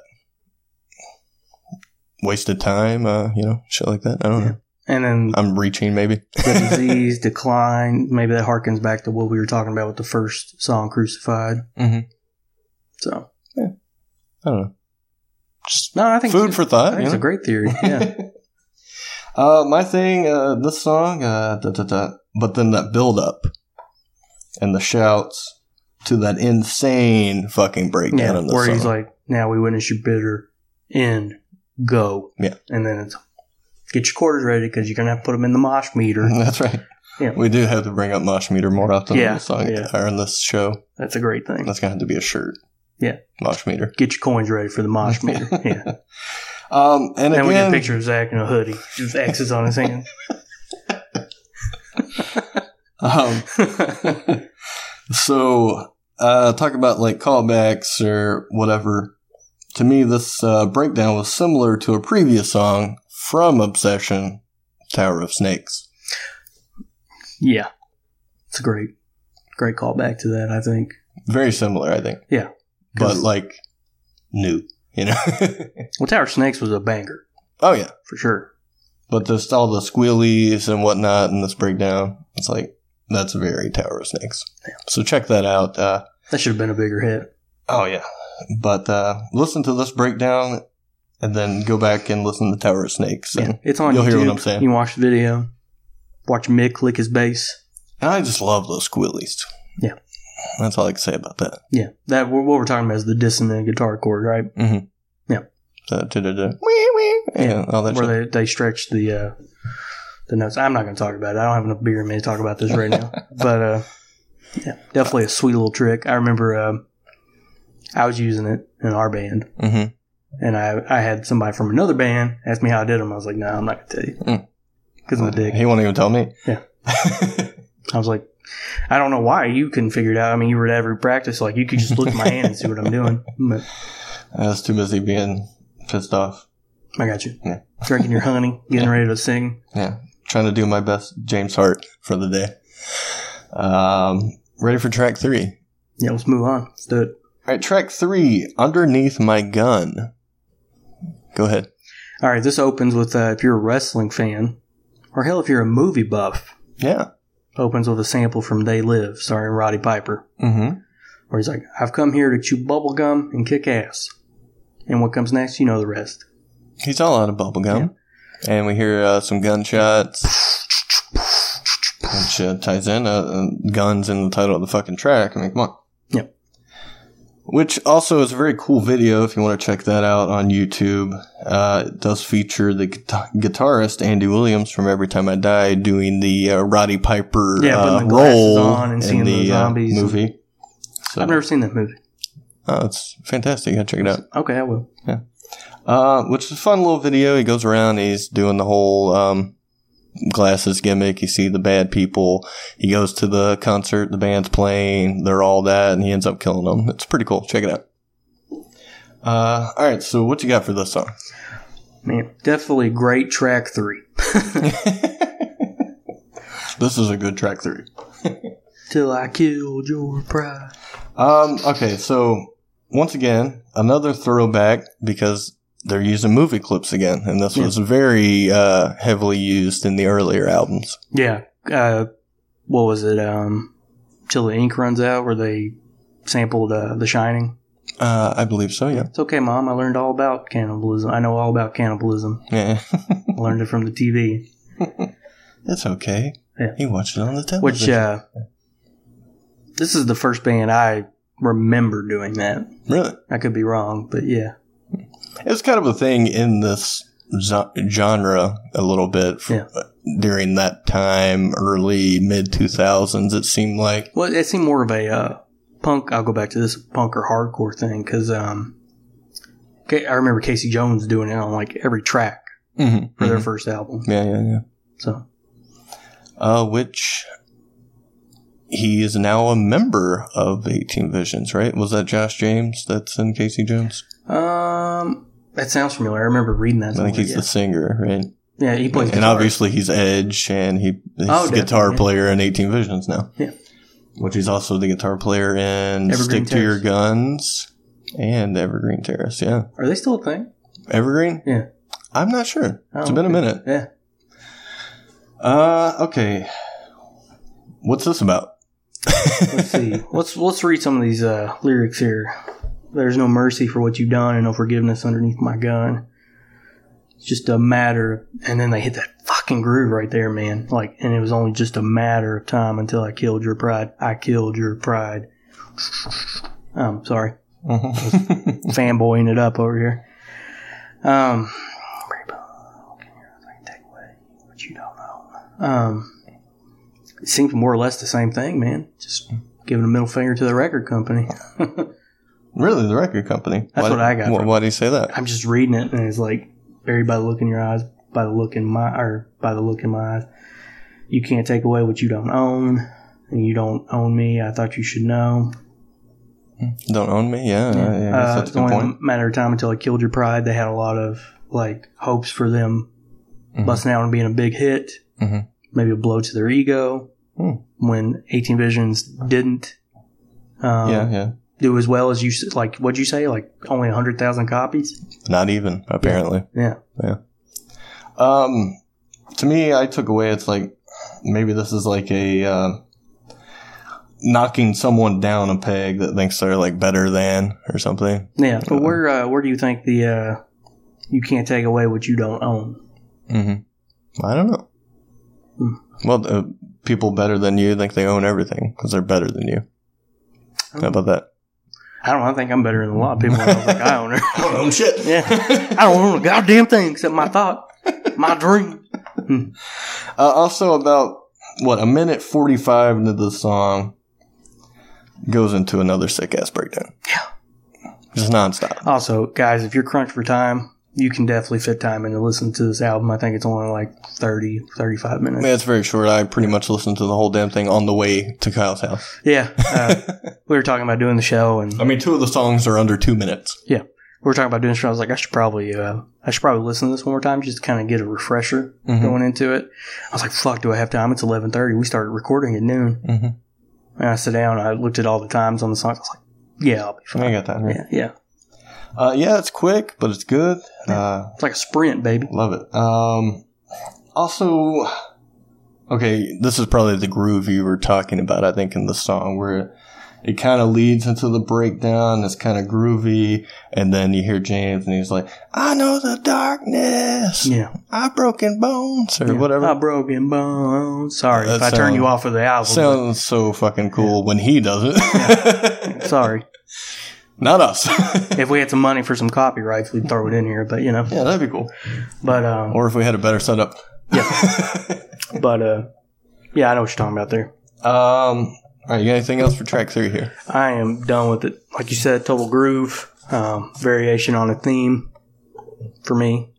wasted time. Uh, you know, shit like that. I don't know. And then I'm reaching maybe. the disease decline. Maybe that harkens back to what we were talking about with the first song, "Crucified." Mm-hmm. So I don't know. just No, I think food for I thought. it's a great theory. Yeah. Uh, my thing, uh, this song, uh, da, da, da, but then that build up and the shouts to that insane fucking breakdown yeah. in the Where song. he's like, "Now we witness your bitter end. Go." Yeah. And then it's get your quarters ready because you're gonna have to put them in the mosh meter. That's right. Yeah. We do have to bring up Mosh Meter more often Yeah, this song yeah. or in this show. That's a great thing. That's gonna have to be a shirt. Yeah. Mosh Meter. Get your coins ready for the mosh meter. Yeah. Um, and And we get a picture of Zach in a hoodie, just X's on his hand. um, so uh, talk about like callbacks or whatever. To me, this uh, breakdown was similar to a previous song from Obsession, Tower of Snakes. yeah, it's a great, great callback to that. I think. Very similar, I think. Yeah. But like new, you know. Well, Tower of Snakes was a banger oh yeah, for sure. but just all the squealies and whatnot in this breakdown, it's like that's very Tower of Snakes. So check that out. Uh, That should have been a bigger hit. Oh yeah, but uh, listen to this breakdown and then go back and listen to Tower of Snakes. Yeah, And it's on you'll YouTube. hear what I'm saying. You watch the video. Watch Mick lick his bass. I just love those squealies. Yeah. that's all I can say about that. Yeah, that what we're talking about is the dissonant guitar chord, right? Mm-hmm. Yeah. Wee, yeah, all that Where they, they stretch the uh, the notes. I'm not going to talk about it. I don't have enough beer in me to talk about this right now. But uh, yeah, definitely a sweet little trick. I remember um I was using it in our band, Mm-hmm. And I I had somebody from another band ask me how I did them. I was like, no, I'm not going to tell you because I'm a dick. He won't even tell me. Yeah. I was like, I don't know why you couldn't figure it out. I mean, you were at every practice. Like, you could just look at my hand and see what I'm doing. But I was too busy being pissed off. I got you. Yeah. Drinking your honey, getting ready to sing. Yeah, trying to do my best James Hart for the day. Um, ready for track three. Yeah, let's move on. Let's do it. All right, track three, Underneath My Gun. Go ahead. All right, this opens with uh, if you're a wrestling fan, or hell, if you're a movie buff, Yeah. opens with a sample from They Live, starring Roddy Piper, Mm-hmm. where he's like, I've come here to chew bubble gum and kick ass. And what comes next, you know the rest. He's all out of bubblegum. And we hear uh, some gunshots, which uh, ties in. Uh, guns in the title of the fucking track. I mean, come on. Yep. Which also is a very cool video if you want to check that out on YouTube. Uh, it does feature the guitar- guitarist Andy Williams from Every Time I Die doing the uh, Roddy Piper Yeah, uh, putting the glasses role on and in seeing the the uh, zombies. movie. So, I've never seen that movie. oh, it's fantastic. You gotta check it out. Okay, I will. Uh, which is a fun little video. He goes around, he's doing the whole um, glasses gimmick. You see the bad people. He goes to the concert, the band's playing, they're all that, and he ends up killing them. It's pretty cool. Check it out. Uh, all right, so what you got for this song? Man, definitely great track three. This is a good track three. Till I killed your pride. Um, okay, so once again, another throwback because they're using movie clips again, and this Yeah. was very uh, heavily used in the earlier albums. Yeah. Uh, what was it? Um, Till the ink runs out, where they sampled uh, The Shining. Uh, I believe so. Yeah. It's okay, Mom. I learned all about cannibalism. I know all about cannibalism. Yeah. I learned it from the TV. It's okay. Yeah. He watched it on the television. Which, uh, this is the first band I remember doing that. really, I could be wrong, but yeah. It's kind of a thing in this genre a little bit Yeah. during that time, early mid two thousands. It seemed like Well, it seemed more of a uh, punk. I'll go back to this punk or hardcore thing because um, okay, I remember Casey Jones doing it on like every track for their first album. yeah, yeah, yeah. So Uh, which he is now a member of Eighteen Visions, right? Was that Josh James that's in Casey Jones? Um, that sounds familiar. I remember reading that. I think he's yeah. the singer, right? yeah, he plays and guitar. obviously he's Edge, and he he's Oh, a guitar yeah. player in Eighteen Visions now. Yeah. which he's also the guitar player in Evergreen Stick to Your Guns and Evergreen Terrace. Yeah, Are they still a thing? Evergreen. Yeah. I'm not sure. Oh, it's been a minute. Yeah. Uh, okay. What's this about? Let's see. let's let's read some of these uh, lyrics here. There's no mercy for what you've done and no forgiveness underneath my gun. It's just a matter. And then they hit that fucking groove right there, man. Like, and it was only just a matter of time until I killed your pride. I killed your pride. Um, sorry. Fanboying it up over here. Um, take away what you don't know. Um, it seems more or less the same thing, man. Just giving a middle finger to the record company. Really, the record company. That's what I got Why, why do you say that? I'm just reading it, and it's like buried by the look in your eyes, by the look in my, or by the look in my eyes. You can't take away what you don't own, and you don't own me. I thought you should know. Don't own me? Yeah, yeah. Guess Uh, that's it's a good only point. a matter of time until I killed your pride. They had a lot of like hopes for them busting out and being a big hit, Mhm. maybe a blow to their ego. Hmm. When 18 Visions didn't um, yeah, yeah. Do as well as you like. What'd you say? Like only 100,000 copies? Not even, apparently. Yeah. Um, to me, I took away it's like maybe this is like a uh, knocking someone down a peg that thinks they're like better than or something. Yeah, but where uh, where do you think the uh, you can't take away what you don't own? Mm-hmm. I don't know. Hmm. Well, uh, people better than you think they own everything because they're better than you. How about that? I don't know. I think I'm better than a lot of people. I don't think I own it. I don't own shit. Yeah, I don't own a goddamn thing except my thought, my dream. Uh, also, about what a minute forty-five into the song goes into another sick ass breakdown. Yeah, just nonstop. Also, guys, if you're crunched for time, you can definitely fit time in to listen to this album. I think it's only like 30, 35 minutes. Yeah, it's very short. I pretty much listened to the whole damn thing on the way to Kyle's house. Yeah, uh, we were talking about doing the show, and I mean, two of the songs are under two minutes. yeah, we were talking about doing the show. I was like, I should probably, uh, I should probably listen to this one more time just to kind of get a refresher Mhm. going into it. I was like, fuck, do I have time? It's eleven thirty. We started recording at noon, Mhm. and I sat down. I looked at all the times on the songs. I was like, yeah, I'll be fine. I got that. Right. Yeah, yeah, Uh, yeah, it's quick, but it's good. Uh, it's like a sprint, baby. love it. Um, also, okay, this is probably the groove you were talking about. I think in the song where it kind of leads into the breakdown. It's kind of groovy, and then you hear James, and he's like, "I know the darkness. Yeah, I've broken bones, or whatever." A broken bone. Sorry if I turn you off of the album. Sounds so fucking cool when he does it. but Sorry. Not us. If we had some money for some copyrights, we'd throw it in here. But you know, yeah, that'd be cool. but um, Or if we had a better setup. Yeah. But uh, yeah, I know what you're talking about there. Um. All right, you got anything else for track three here? I am done with it. Like you said, total groove, um, variation on a theme for me.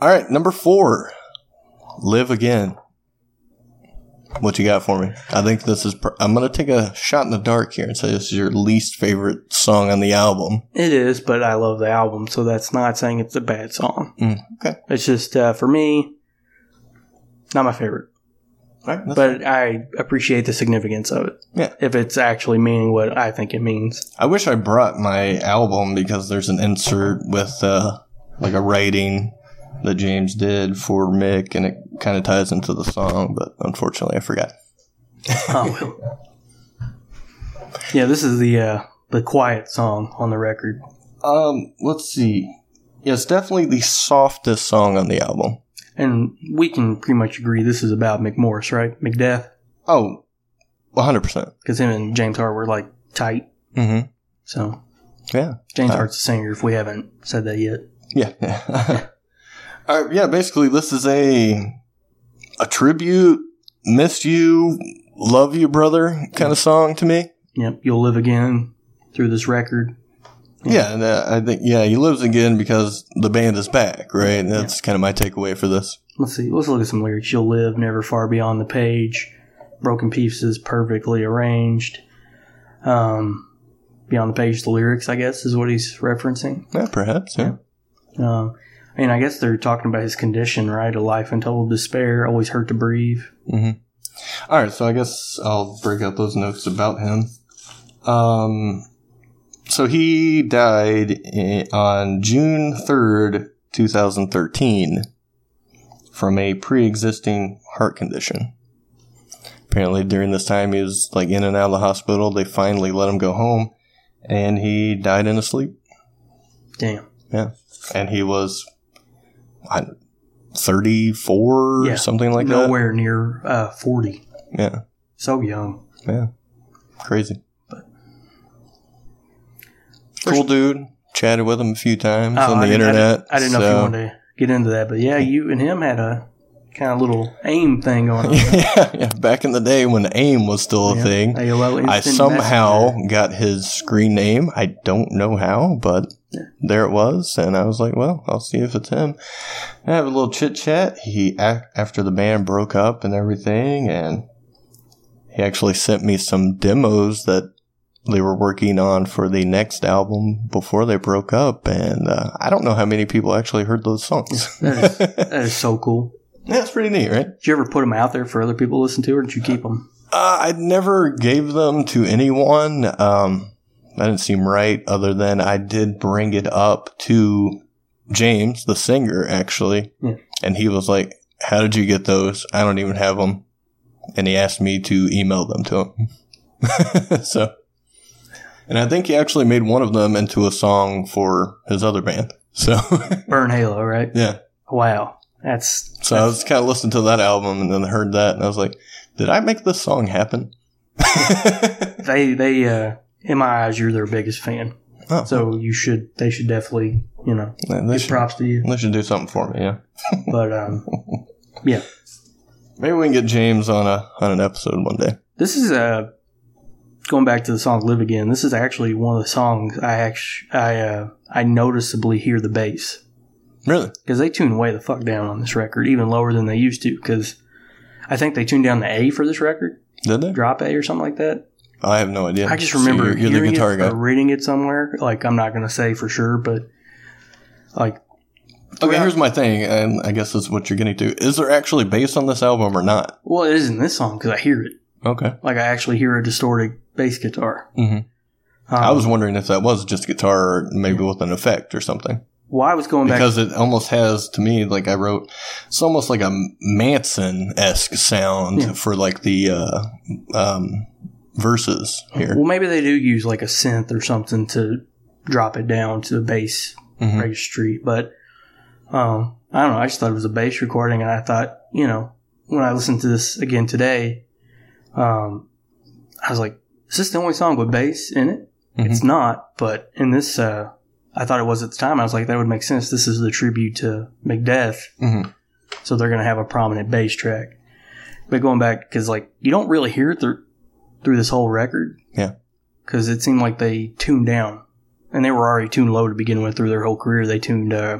All right, number four, live again. What you got for me? I think this is. pr- I'm gonna take a shot in the dark here and say this is your least favorite song on the album. It is, but I love the album, so that's not saying it's a bad song. Mm, okay, It's just uh, for me, not my favorite. right. But I appreciate the significance of it. Yeah. If it's actually meaning what I think it means. I wish I brought my album because there's an insert with uh, like a writing that James did for Mick, and it kind of ties into the song. But unfortunately, I forgot. Oh well. Yeah, this is the uh, the quiet song on the record. Um, let's see. Yeah, it's definitely the softest song on the album. And we can pretty much agree this is about Mick Morris, right? McDeath? Oh, 100 percent. Because him and James Hart were like tight. Mm-hmm. So Yeah. James Uh, Hart's a singer if we haven't said that yet. Yeah, yeah. Yeah, basically this is a a tribute, miss you, love you, brother kind of song to me. Yep, you'll live again through this record. Yeah, and uh, I think yeah, he lives again because the band is back, right? And that's kind of my takeaway for this. Let's see. Let's look at some lyrics. You'll live never far beyond the page. Broken pieces perfectly arranged. Um, beyond the page, the lyrics, I guess, is what he's referencing. Yeah, perhaps. Yeah. Um, I mean, I guess they're talking about his condition, right? A life in total despair, always hurt to breathe. All right, so I guess I'll break out those notes about him. Um, so he died i- on June 3rd, 2013 from a pre-existing heart condition. Apparently during this time he was like in and out of the hospital. They finally let him go home and he died in his sleep. Damn. Yeah, and he was I, 34 Yeah, or something like that. Nowhere near uh, 40. Yeah, So young. yeah, crazy. But Cool dude. Chatted with him a few times Oh, on I the I internet. didn't, I didn't know if you wanted to get into that, but yeah, you and him had a kind of little aim thing going on. yeah, yeah, back in the day when AIM was still a Yeah. thing. AOL I somehow Messenger. got his screen name. I don't know how, but there it was, and I was like, "Well, I'll see if it's him." I have a little chit chat. He after the band broke up and everything, and he actually sent me some demos that they were working on for the next album before they broke up, and uh, I don't know how many people actually heard those songs. That is, that is so cool. That's pretty neat, right? Did you ever put them out there for other people to listen to, or did you keep them? Uh, I never gave them to anyone. Um, that didn't seem right, other than I did bring it up to James, the singer, actually. Yeah. And he was like, How did you get those? I don't even have them. And he asked me to email them to him. so, and I think he actually made one of them into a song for his other band. So, Burn Halo, right? yeah. Wow, that's So I was kind of listening to that album and then heard that, and I was like, Did I make this song happen? they they uh in my eyes you're their biggest fan. Oh. So you should they should definitely you know They give should- props to you. They should do something for me, yeah. But um yeah, Maybe we can get James on a on an episode one day. this is uh going back to the song "Live Again." This is actually one of the songs I actually I uh I noticeably hear the bass Really? because they tune way the fuck down on this record, even lower than they used to. Because I think they tuned down the A for this record, Did they? drop A or something like that. I have no idea. I just So remember you're, you're the guitar it guy. reading it somewhere. Like I'm not going to say for sure, but like Okay, here's my thing, and I guess that's what you're getting to. Is there actually bass on this album or not? well, it is in this song because I hear it. Okay. Like I actually hear a distorted bass guitar. Mhm. Um, I was wondering if that was just guitar or maybe with an effect or something. well, I was going back. Because it almost has, to me, like I wrote, it's almost like a Manson esque sound Yeah. for like the uh, um, verses here. well, maybe they do use like a synth or something to drop it down to the bass Mhm. registry, but um, I don't know. I just thought it was a bass recording, and I thought, you know, when I listened to this again today, um, I was like, "Is this the only song with bass in it?" Mhm. It's not, but in this, uh, I thought it was at the time. I was like, that would make sense. This is the tribute to Macbeth, Mhm. so they're going to have a prominent bass track. But going back, because like you don't really hear it through through this whole record, Yeah. because it seemed like they tuned down, and they were already tuned low to begin with through their whole career. They tuned uh,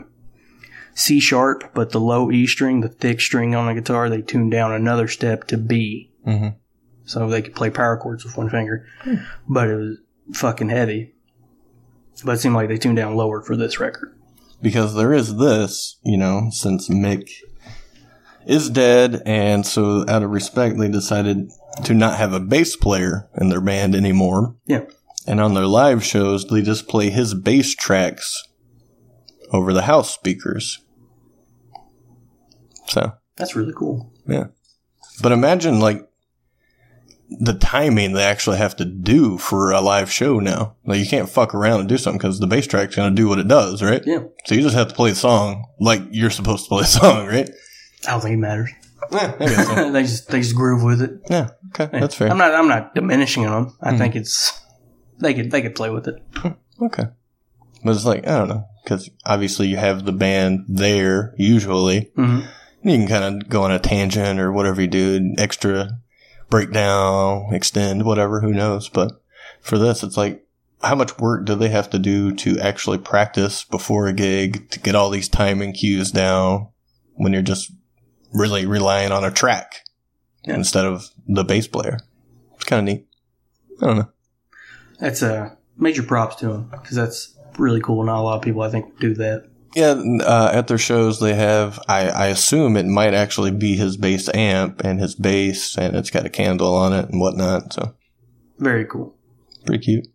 C sharp, but the low E string, the thick string on the guitar, they tuned down another step to B, Mhm. so they could play power chords with one finger. But it was fucking heavy. But it seemed like they tuned down lower for this record. because there is this, you know, since Mick is dead, and so out of respect, they decided to not have a bass player in their band anymore. Yeah. And on their live shows, they just play his bass tracks over the house speakers. So, That's really cool. yeah. But imagine, like, the timing they actually have to do for a live show now. Like, you can't fuck around and do something because the bass track's going to do what it does, right? Yeah. So you just have to play the song like you're supposed to play the song, right? I don't think it matters. Yeah, I guess so. they just they just groove with it. yeah, okay, that's fair. I'm not I'm not diminishing them. I Mhm. think it's they could they could play with it. okay, but it's like I don't know because obviously you have the band there usually. Mm-hmm. You can kind of go on a tangent or whatever you do, extra breakdown, extend, whatever. Who knows? But for this, it's like how much work do they have to do to actually practice before a gig to get all these timing cues down when you're just really relying on a track Yeah. instead of the bass player? It's kind of neat. I don't know. That's a major props to him because that's really cool. Not a lot of people I think do that. Yeah, uh, at their shows they have. I, I assume it might actually be his bass amp and his bass, and it's got a candle on it and whatnot. So Very cool. pretty cute.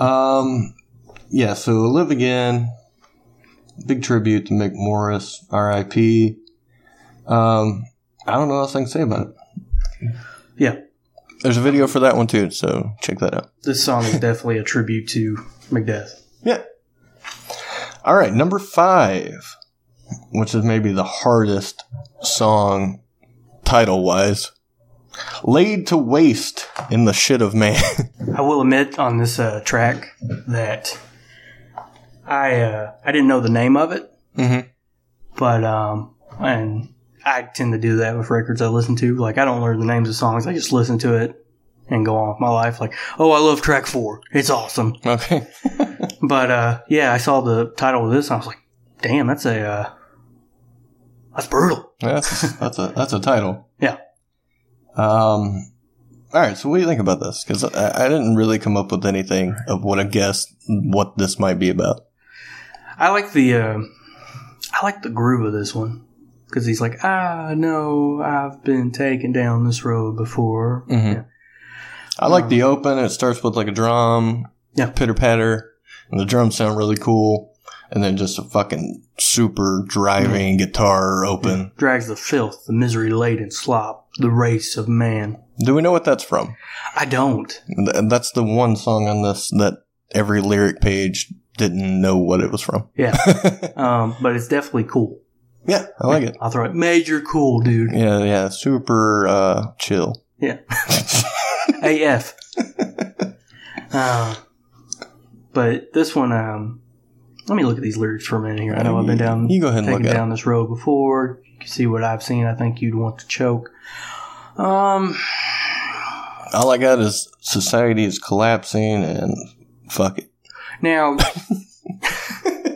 Um, yeah. So live again. Big tribute to Mick Morris, R.I.P. Um, I don't know what else I can say about it. Yeah. There's a video for that one too, so check that out. This song is definitely a tribute to Macbeth. Yeah. All right, number five, which is maybe the hardest song title wise. Laid to waste in the shit of man. I will admit on this uh, track that I uh, I didn't know the name of it, Mhm. but um, and I tend to do that with records I listen to. Like I don't learn the names of songs; I just listen to it and go on with my life. Like, oh, I love track four; it's awesome. okay. But uh, yeah, I saw the title of this, and I was like, damn, that's a uh, that's brutal. That's that's a that's a title. Yeah. Um. All right. So what do you think about this? Because I, I didn't really come up with anything of what I guessed what this might be about. I like the uh, I like the groove of this one because he's like, ah, no, I've been taken down this road before. Mhm. I like the open. It starts with like a drum, Yeah. pitter patter, and the drums sound really cool. And then just a fucking super driving guitar open. Drags the filth, the misery laden slop, the race of man. Do we know what that's from? I don't. Th- That's the one song on this that every lyric page didn't know what it was from. Yeah, um, but it's definitely cool. Yeah, I like it. I'll throw it. Major cool, dude. Yeah, yeah, super uh, chill. Yeah. AF. uh, but this one, um, let me look at these lyrics for a minute here. I know I've been down, You go ahead and taken look at down this road before. You can see what I've seen. I think you'd want to choke. Um, All I got is society is collapsing and fuck it. now,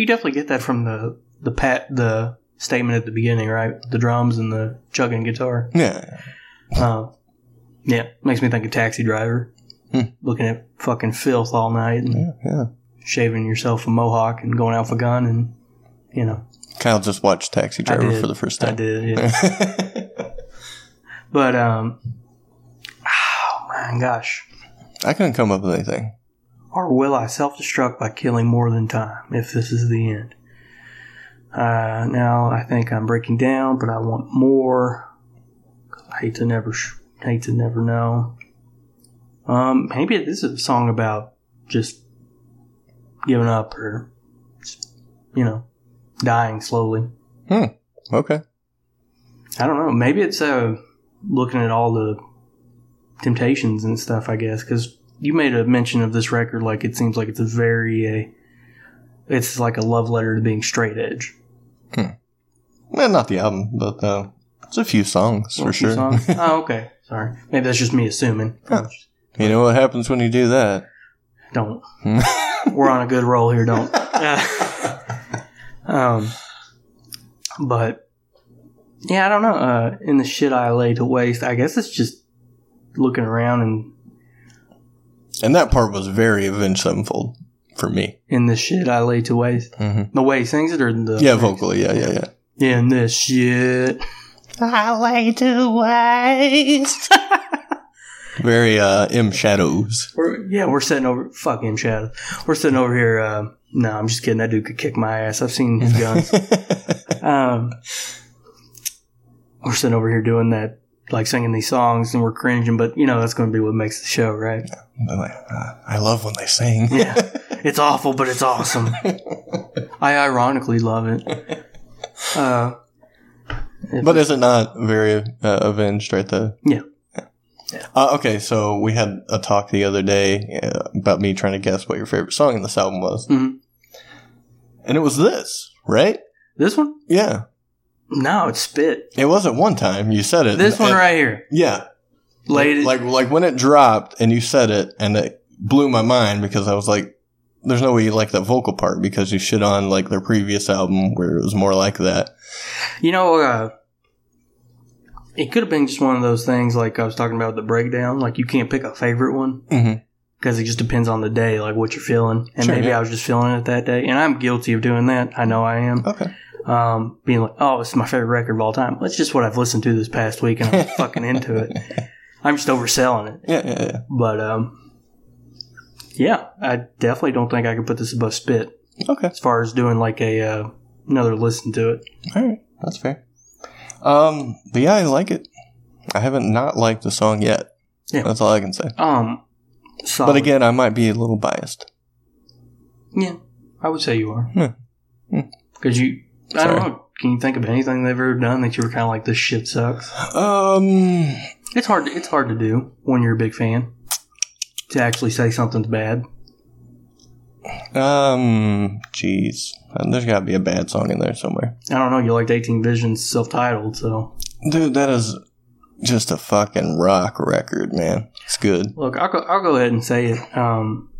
you definitely get that from the the pat the statement at the beginning, right? The drums and the chugging guitar. Yeah, Uh, yeah, makes me think of Taxi Driver. Hmm. Looking at fucking filth all night and yeah, yeah. shaving yourself a mohawk and going out a gun and you know Kyle just watched Taxi Driver for the first time. I did yeah. but um oh my gosh I couldn't come up with anything. Or will I self-destruct by killing more than time if this is the end uh now I think I'm breaking down but I want more. I hate to never sh- hate to never know um maybe this is a song about just giving up or you know dying slowly Hmm. Okay. I don't know. Maybe it's uh, looking at all the temptations and stuff. I guess because you made a mention of this record, like it seems like it's a very, uh, it's like a love letter to being straight edge. Well, not the album, but uh, it's a few songs for A few sure. songs? oh, okay. Sorry. Maybe that's just me assuming. you know what happens when you do that? Don't. We're on a good roll here. Don't. um, but yeah, I don't know. Uh, in the shit I lay to waste, I guess it's just looking around and And that part was very Avenged Sevenfold for me. in the shit I lay to waste. Mhm. The way he sings it, or the Yeah, vocally. Yeah, yeah, yeah. in this shit. I lay to waste. very uh, M Shadows. We're, yeah, we're sitting over. Fuck him, Shadow. We're sitting over here. Uh, no, I'm just kidding. That dude could kick my ass. I've seen his guns. um, we're sitting over here doing that, like singing these songs, and we're cringing. But you know that's going to be what makes the show, right? Uh, I love when they sing. Yeah, it's awful, but it's awesome. I ironically love it. Uh, But is it not very uh, avenged right there? Yeah. Uh, okay, so we had a talk the other day uh, about me trying to guess what your favorite song in this album was. Mhm. And it was this, right? this one? Yeah. No, it's spit. It wasn't one time. You said it. This one And- right here. Yeah. Lady. Like like when it dropped and you said it and it blew my mind because I was like, there's no way you like that vocal part because you shit on like their previous album where it was more like that. You know, uh, it could have been just one of those things like I was talking about the breakdown. Like you can't pick a favorite one because it just depends on the day, like what you're feeling. And Sure, maybe yeah. I was just feeling it that day. And I'm guilty of doing that. I know I am. Okay. Um, being like, oh, it's my favorite record of all time. That's just what I've listened to this past week and I'm fucking into it. I'm just overselling it. Yeah, yeah, yeah. But, um, yeah, I definitely don't think I could put this above spit Okay. as far as doing like a, uh, another listen to it. All right, that's fair. Um, but yeah, I like it. I haven't not liked the song yet. Yeah. That's all I can say. Um, solid. But again, I might be a little biased. yeah, I would say you are. Hmm. Hmm. Because you, I don't know. Can you think of anything they've ever done that you were kind of like, this shit sucks? Um, It's hard. To, it's hard to do when you're a big fan to actually say something's bad. um, jeez. There's got to be a bad song in there somewhere. I don't know. You liked 18 Visions self-titled, so Dude, that is just a fucking rock record, man. It's good. look, I'll go. I'll go ahead and say it. Um,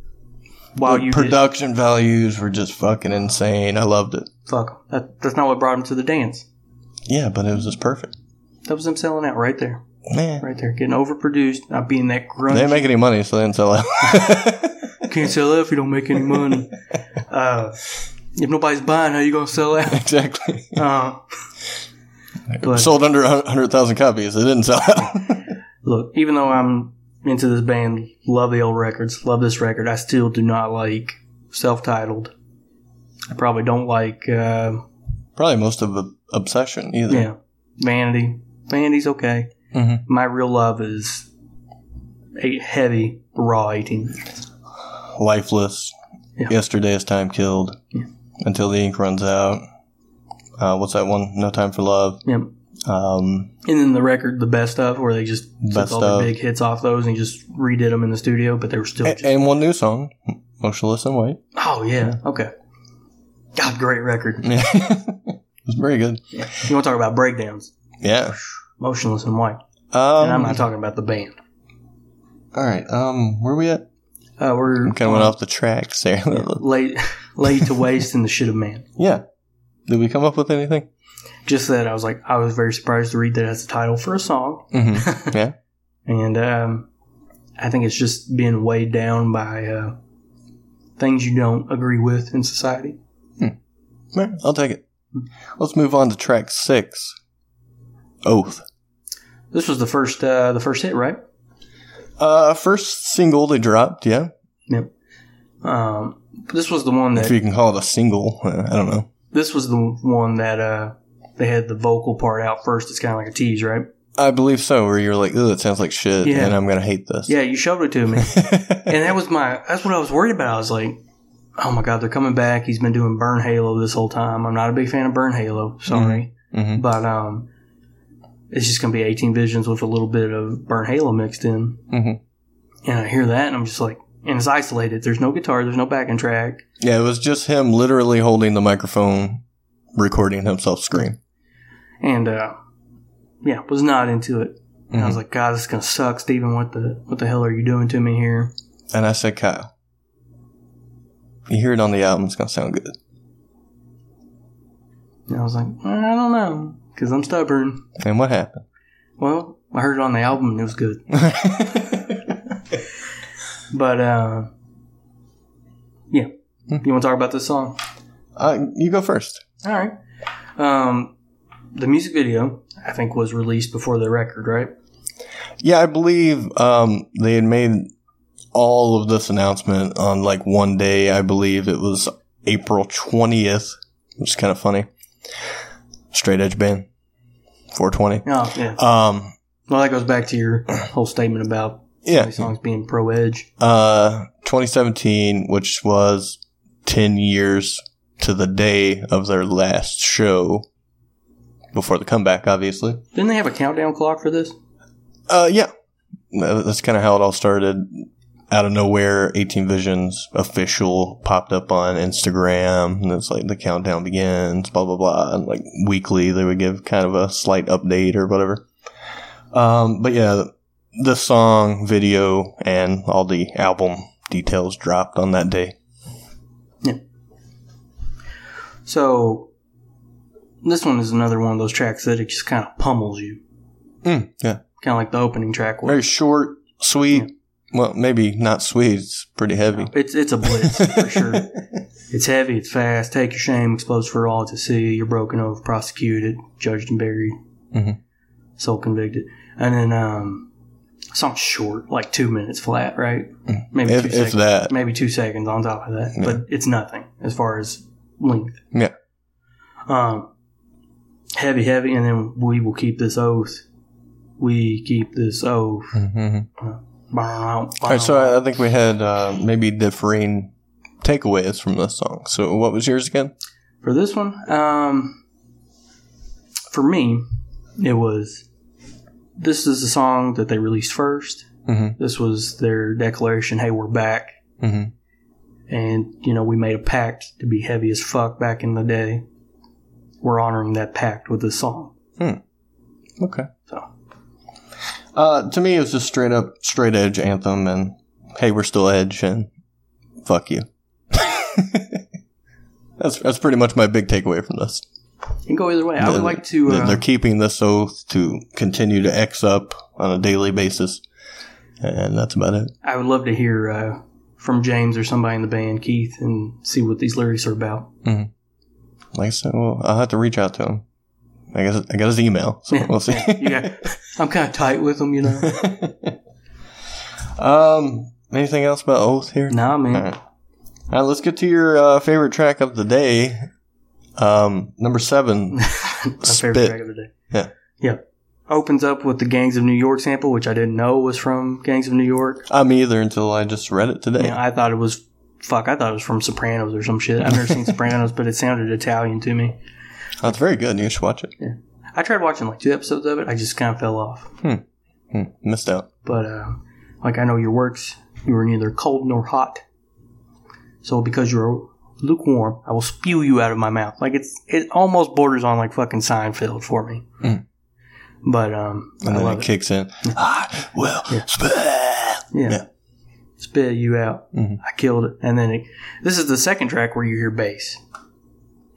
while the you did, production values were just fucking insane. I loved it. fuck, that, that's not what brought him to the dance. Yeah, but it was just perfect. That was them selling out right there, Man, right there, getting overproduced, not being that grunge. they didn't make any money, so they didn't sell out. Can't sell out if you don't make any money. uh, if nobody's buying, how you gonna sell out? exactly. Uh, but Sold under a hundred thousand copies. It didn't sell out. look, even though I'm into this band, love the old records, love this record, I still do not like self-titled. I probably don't like, uh, Probably most of the obsession either. yeah, Vanity. Vanity's okay. Mhm. My real love is a heavy raw 18. Lifeless. Yeah. Yesterday is time killed. Yeah. Until the ink runs out. Uh, what's that one? No time for love. Yep. Um, And then the record, the best of, where they just took all the big hits off those and just redid them in the studio, but they were still. a- Just, and one new song, Motionless and White. oh yeah, okay. God, great record. Yeah. it was very good. You want to talk about breakdowns? Yeah. Motionless and White. Um, and I'm not talking about the band. all right. Um, where we at? Uh, we're Kind of went off the tracks there. late, laid to waste in the shit of man. yeah. Did we come up with anything? Just that I was like, I was very surprised to read that as a title for a song, Mm-hmm. Yeah. and um, I think it's just being weighed down by uh, things you don't agree with in society. Right, I'll take it. Let's move on to track six. Oath. This was the first, uh, the first hit, right? Uh, first single they dropped, yeah. Yep. Um, this was the one that If you can call it a single, I don't know. this was the one that uh, they had the vocal part out first. It's kind of like a tease, right? I believe so, where you're like, oh, it sounds like shit, Yeah. and I'm gonna hate this. Yeah, you showed it to me. and that was my that's what I was worried about. I was like, oh my god, they're coming back. He's been doing Burn Halo this whole time. I'm not a big fan of Burn Halo, sorry, hmm but um, it's just gonna be 18 Visions with a little bit of Burn Halo mixed in. hmm And I hear that, and I'm just like, and it's isolated. There's no guitar. There's no backing track. Yeah, it was just him literally holding the microphone, recording himself scream. And uh, yeah, was not into it. And I was Mhm. like, God, this is gonna suck, Steven. What the what the hell are you doing to me here? And I said, Kyle, you hear it on the album, it's gonna sound good. And I was like, I don't know, because I'm stubborn. And what happened? Well, I heard it on the album and it was good. But uh, yeah, you want to talk about this song? uh, you go first. All right. Um, the music video I think was released before the record, right? Yeah, I believe um, they had made all of this announcement on like one day. I believe it was April 20th, which is kind of funny. Straight Edge Band, 420. Oh yeah. Um, Well, that goes back to your whole statement about yeah, songs being pro edge. uh, 2017, which was 10 years to the day of their last show before the comeback, obviously. Didn't they have a countdown clock for this? Uh, yeah. That's kind of how it all started. Out of nowhere, 18 Visions official popped up on Instagram, and it's like the countdown begins, blah blah blah. And like weekly, they would give kind of a slight update or whatever. Um, but yeah, the song, video, and all the album details dropped on that day. Yeah. So this one is another one of those tracks that it just kind of pummels you, Mm, yeah, kind of like the opening track was. very short, sweet. Well, maybe not sweet. It's pretty heavy. It's it's a blitz for sure. It's heavy, it's fast. Take your shame, exposed for all to see. You're broken over, prosecuted, judged and buried, Mhm. soul convicted. And then um, song's short, like two minutes flat, right? Maybe Mm. If, two if seconds. that, Maybe two seconds on top of that, but it's nothing as far as length. Yeah. Um, heavy, heavy, and then we will keep this oath. we keep this oath. Mhm. All All right, so I, think we had uh, maybe differing takeaways from this song. So what was yours again? For this one, um, for me, it was this is the song that they released 1st Mhm. This was their declaration, "Hey, we're back," Mhm. and you know we made a pact to be heavy as fuck back in the day. We're honoring that pact with this song. Okay. So Uh, to me, it was just straight up, straight edge anthem, and hey, we're still edge, and fuck you. that's that's pretty much my big takeaway from this. you can go either way. I would They're- like to. they're- Uh, they're keeping this oath to continue to X up on a daily basis, and that's about it. I would love to hear uh, from James or somebody in the band, Keith, and see what these lyrics are about. Like I said, well, I'll have to reach out to him. I guess I got his email, so Yeah. we'll see. Yeah, I'm kind of tight with him, you know. um, anything else about oath here? nah, man. All right. All right, let's get to your uh, favorite track of the day. Um, number seven. My favorite track of the day. Yeah. Yeah. Opens up with the Gangs of New York sample, which I didn't know was from Gangs of New York. Me either until I just read it today. Yeah, I thought it was fuck. I thought it was from Sopranos or some shit. I've never seen Sopranos, but it sounded Italian to me. That's very good. You should watch it. Yeah. I tried watching like two episodes of it. I just kind of fell off. Hmm, missed out. But uh, like I know your works, you were neither cold nor hot. So because you're lukewarm, I will spew you out of my mouth. Like it's it almost borders on like fucking Seinfeld for me. Mm. But um, And I then love it it. kicks in. I will spit. Yeah. Yeah. Spit you out. Mhm. I killed it. And then it, this is the second track where you hear bass.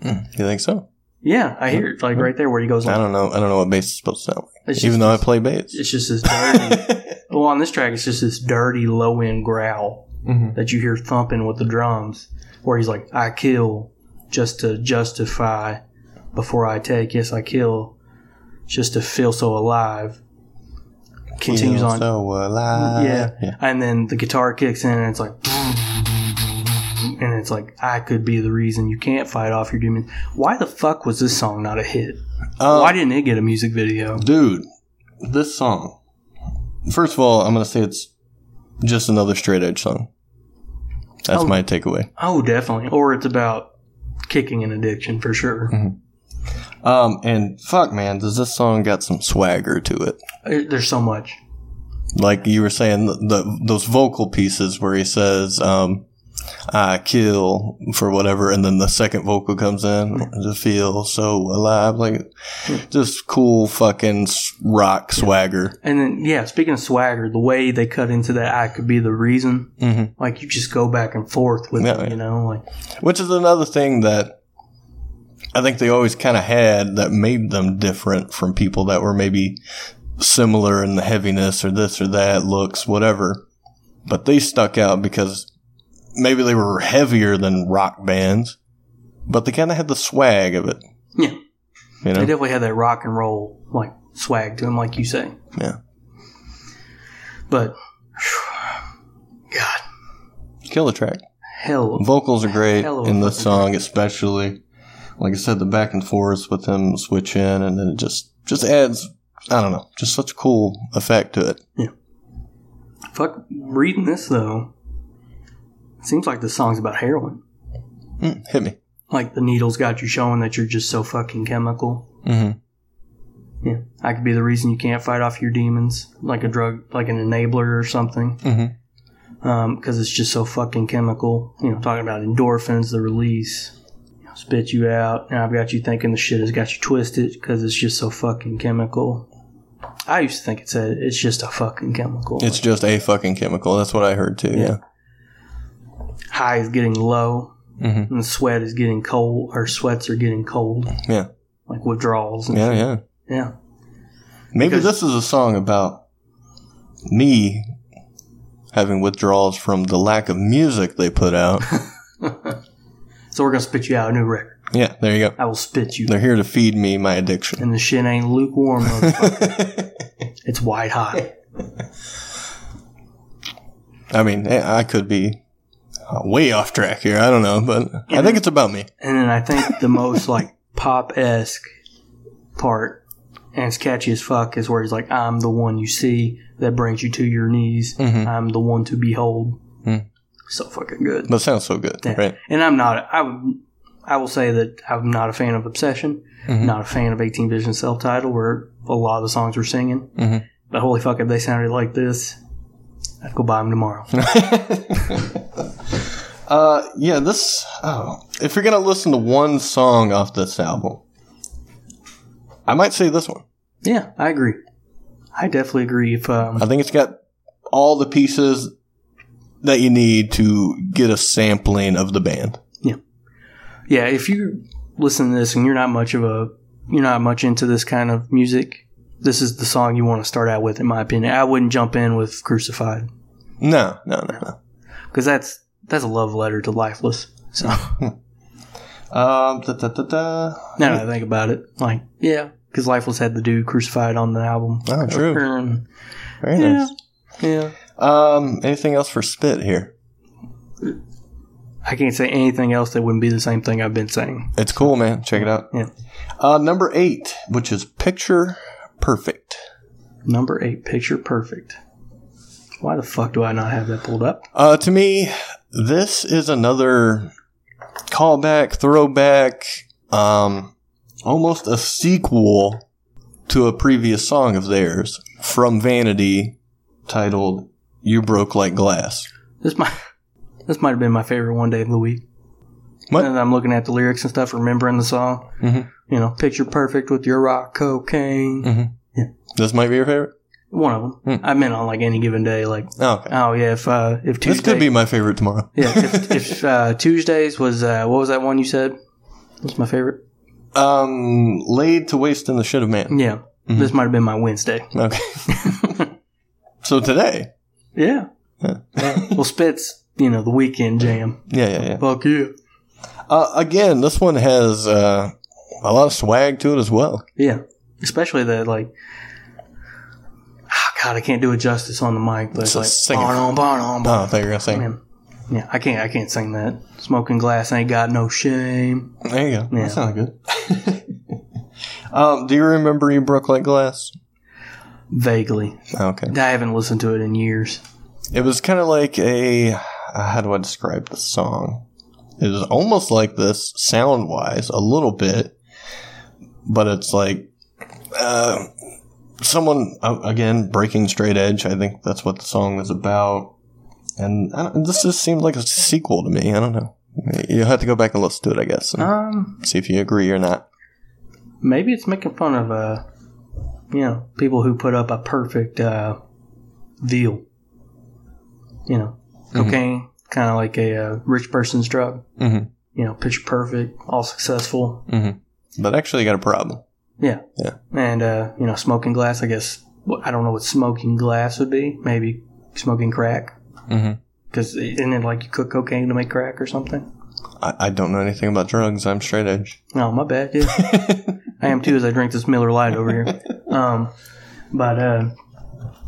Mm, you think so? Yeah, I hear it like right there where he goes I don't know. I don't know what bass is supposed to sound like. Even though I play bass. it's just this dirty. well, on this track, it's just this dirty low end growl Mhm. that you hear thumping with the drums, where he's like, "I kill just to justify before I take. Yes, I kill just to feel so alive." Continues Feel on. So alive. yeah. yeah. And then the guitar kicks in and it's like, and it's like, I could be the reason you can't fight off your demons. Why the fuck was this song not a hit? Um, Why didn't it get a music video? Dude, this song. First of all, I'm going to say it's just another straight edge song. That's Oh. my takeaway. Oh, definitely. Or it's about kicking an addiction for sure. Um, and fuck, man, does this song got some swagger to it? Uh, There's so much. Like you were saying, the, the those vocal pieces where he says, um, "I kill for whatever," and then the second vocal comes in to feel so alive, like just cool fucking rock swagger. And then, yeah, speaking of swagger, the way they cut into that, I could be the reason. Mhm. Like you just go back and forth with Yeah, it, you know, like Which is another thing that I think they always kind of had that made them different from people that were maybe similar in the heaviness or this or that, looks, whatever. But they stuck out because maybe they were heavier than rock bands, but they kind of had the swag of it. yeah, You they definitely had that rock and roll like swag to them, like you say. Yeah. But God, Kill the track. hell, Vocals are great in this fucking song, especially. Like I said, the back and forth with them switch in, and then it just just adds. I don't know, just such a cool effect to it. Yeah. Fuck. Reading this though, it seems like the song's about heroin. Mm, hit me. Like the needles got you showing that you're just so fucking chemical. Mm-hmm. Yeah, I could be the reason you can't fight off your demons, like a drug, like an enabler or something. Mm-hmm. because it's just so fucking chemical. You know, talking about endorphins, the release, spit you out, and I've got you thinking the shit has got you twisted because it's just so fucking chemical. I used to think it said it's just a fucking chemical. It's just a fucking chemical. That's what I heard too. Yeah. high is getting low, Mhm. and sweat is getting cold, or sweats are getting cold, Yeah. like withdrawals. And Yeah. shit. Yeah. yeah. Maybe Because- this is a song about me having withdrawals from the lack of music they put out. So we're gonna spit you out a new record. yeah. There you go. I will spit you, They're here to feed me my addiction. and the shit ain't lukewarm. motherfucker. it's white hot. I mean, eh, I could be uh, way off track here. I don't know, but I think it's about me. And then I think the most like pop esque part and it's catchy as fuck. Is where he's like, "I'm the one you see that brings you to your knees. Mhm. I'm the one to behold." Mm. So fucking good. That sounds so good, Yeah. right? And I'm not. I would. I will say that I'm not a fan of Obsession. Mhm. Not a fan of 18 Vision self title, where a lot of the songs were singing. Mhm. But holy fuck, if they sounded like this, I'd go buy them tomorrow. uh, yeah, this. Oh, if you're gonna listen to one song off this album, I might say this one. yeah, I agree. I definitely agree. If um, I think it's got all the pieces that you need to get a sampling of the band. yeah, Yeah, if you listen to this and you're not much of a, you're not much into this kind of music, this is the song you want to start out with, in my opinion. I wouldn't jump in with "Crucified" No, no, no, no. because that's that's a love letter to Lifeless. So Um, da, da, da, da. now that I think about it, like yeah, because Lifeless had the dude crucified on the album. Oh, true. And, Very yeah, nice. yeah. Um, anything else for Spit here? I can't say anything else that wouldn't be the same thing I've been saying. It's cool, man. Check it out. Yeah. Uh, number eight, which is Picture Perfect. Number eight, picture perfect. Why the fuck do I not have that pulled up? Uh, to me, this is another callback, throwback, um, almost a sequel to a previous song of theirs from Vanity titled You Broke Like Glass. This might this might have been my favorite one day of the week. What? And I'm looking at the lyrics and stuff, remembering the song. Mhm. You know, picture perfect with your rock cocaine. Yeah, This might be your favorite? One of them. Hmm. I meant on like any given day. Like, Oh, okay. oh yeah, if uh, if Tuesday, This could be my favorite tomorrow. yeah, if, if uh, Tuesdays was uh, what was that one you said? That's my favorite. Um, laid to waste in the shit of man. Yeah, this might have been my Wednesday. Okay. so today. Yeah. Yeah. well, Spitz, you know, the weekend jam. Yeah, yeah, yeah. Fuck yeah. Uh, again, this one has uh, a lot of swag to it as well. Yeah, especially the like. ah, God, I can't do it justice on the mic, but it's like sing it. "Bon-on, bon-on, bon-on." Oh, I thought you were gonna say. Man, Yeah, I can't. I can't sing that. Smoking glass ain't got no shame. There you go. Yeah. That sounded good. um, do you remember you broke like glass? Vaguely, Okay. I haven't listened to it in years. It was kind of like a. Uh, how do I describe the song? It was almost like this sound wise, a little bit, but it's like uh, someone uh, again breaking straight edge. I think that's what the song is about, and I don't, this just seemed like a sequel to me. I don't know. You'll have to go back and listen to it, I guess, and Um, see if you agree or not. maybe it's making fun of uh, you know, people who put up a perfect uh, veal. You know, cocaine, kind of like a uh, rich person's drug. Mhm. You know, picture perfect, all successful. But actually, got a problem. Yeah. Yeah. And, uh, you know, smoking glass, I guess, I don't know what smoking glass would be. Maybe smoking crack. Because isn't it like you cook cocaine to make crack or something? I, I don't know anything about drugs. I'm straight edge. No, my bad. Yeah. I am too as I drink this Miller Lite over here. Um, but, uh,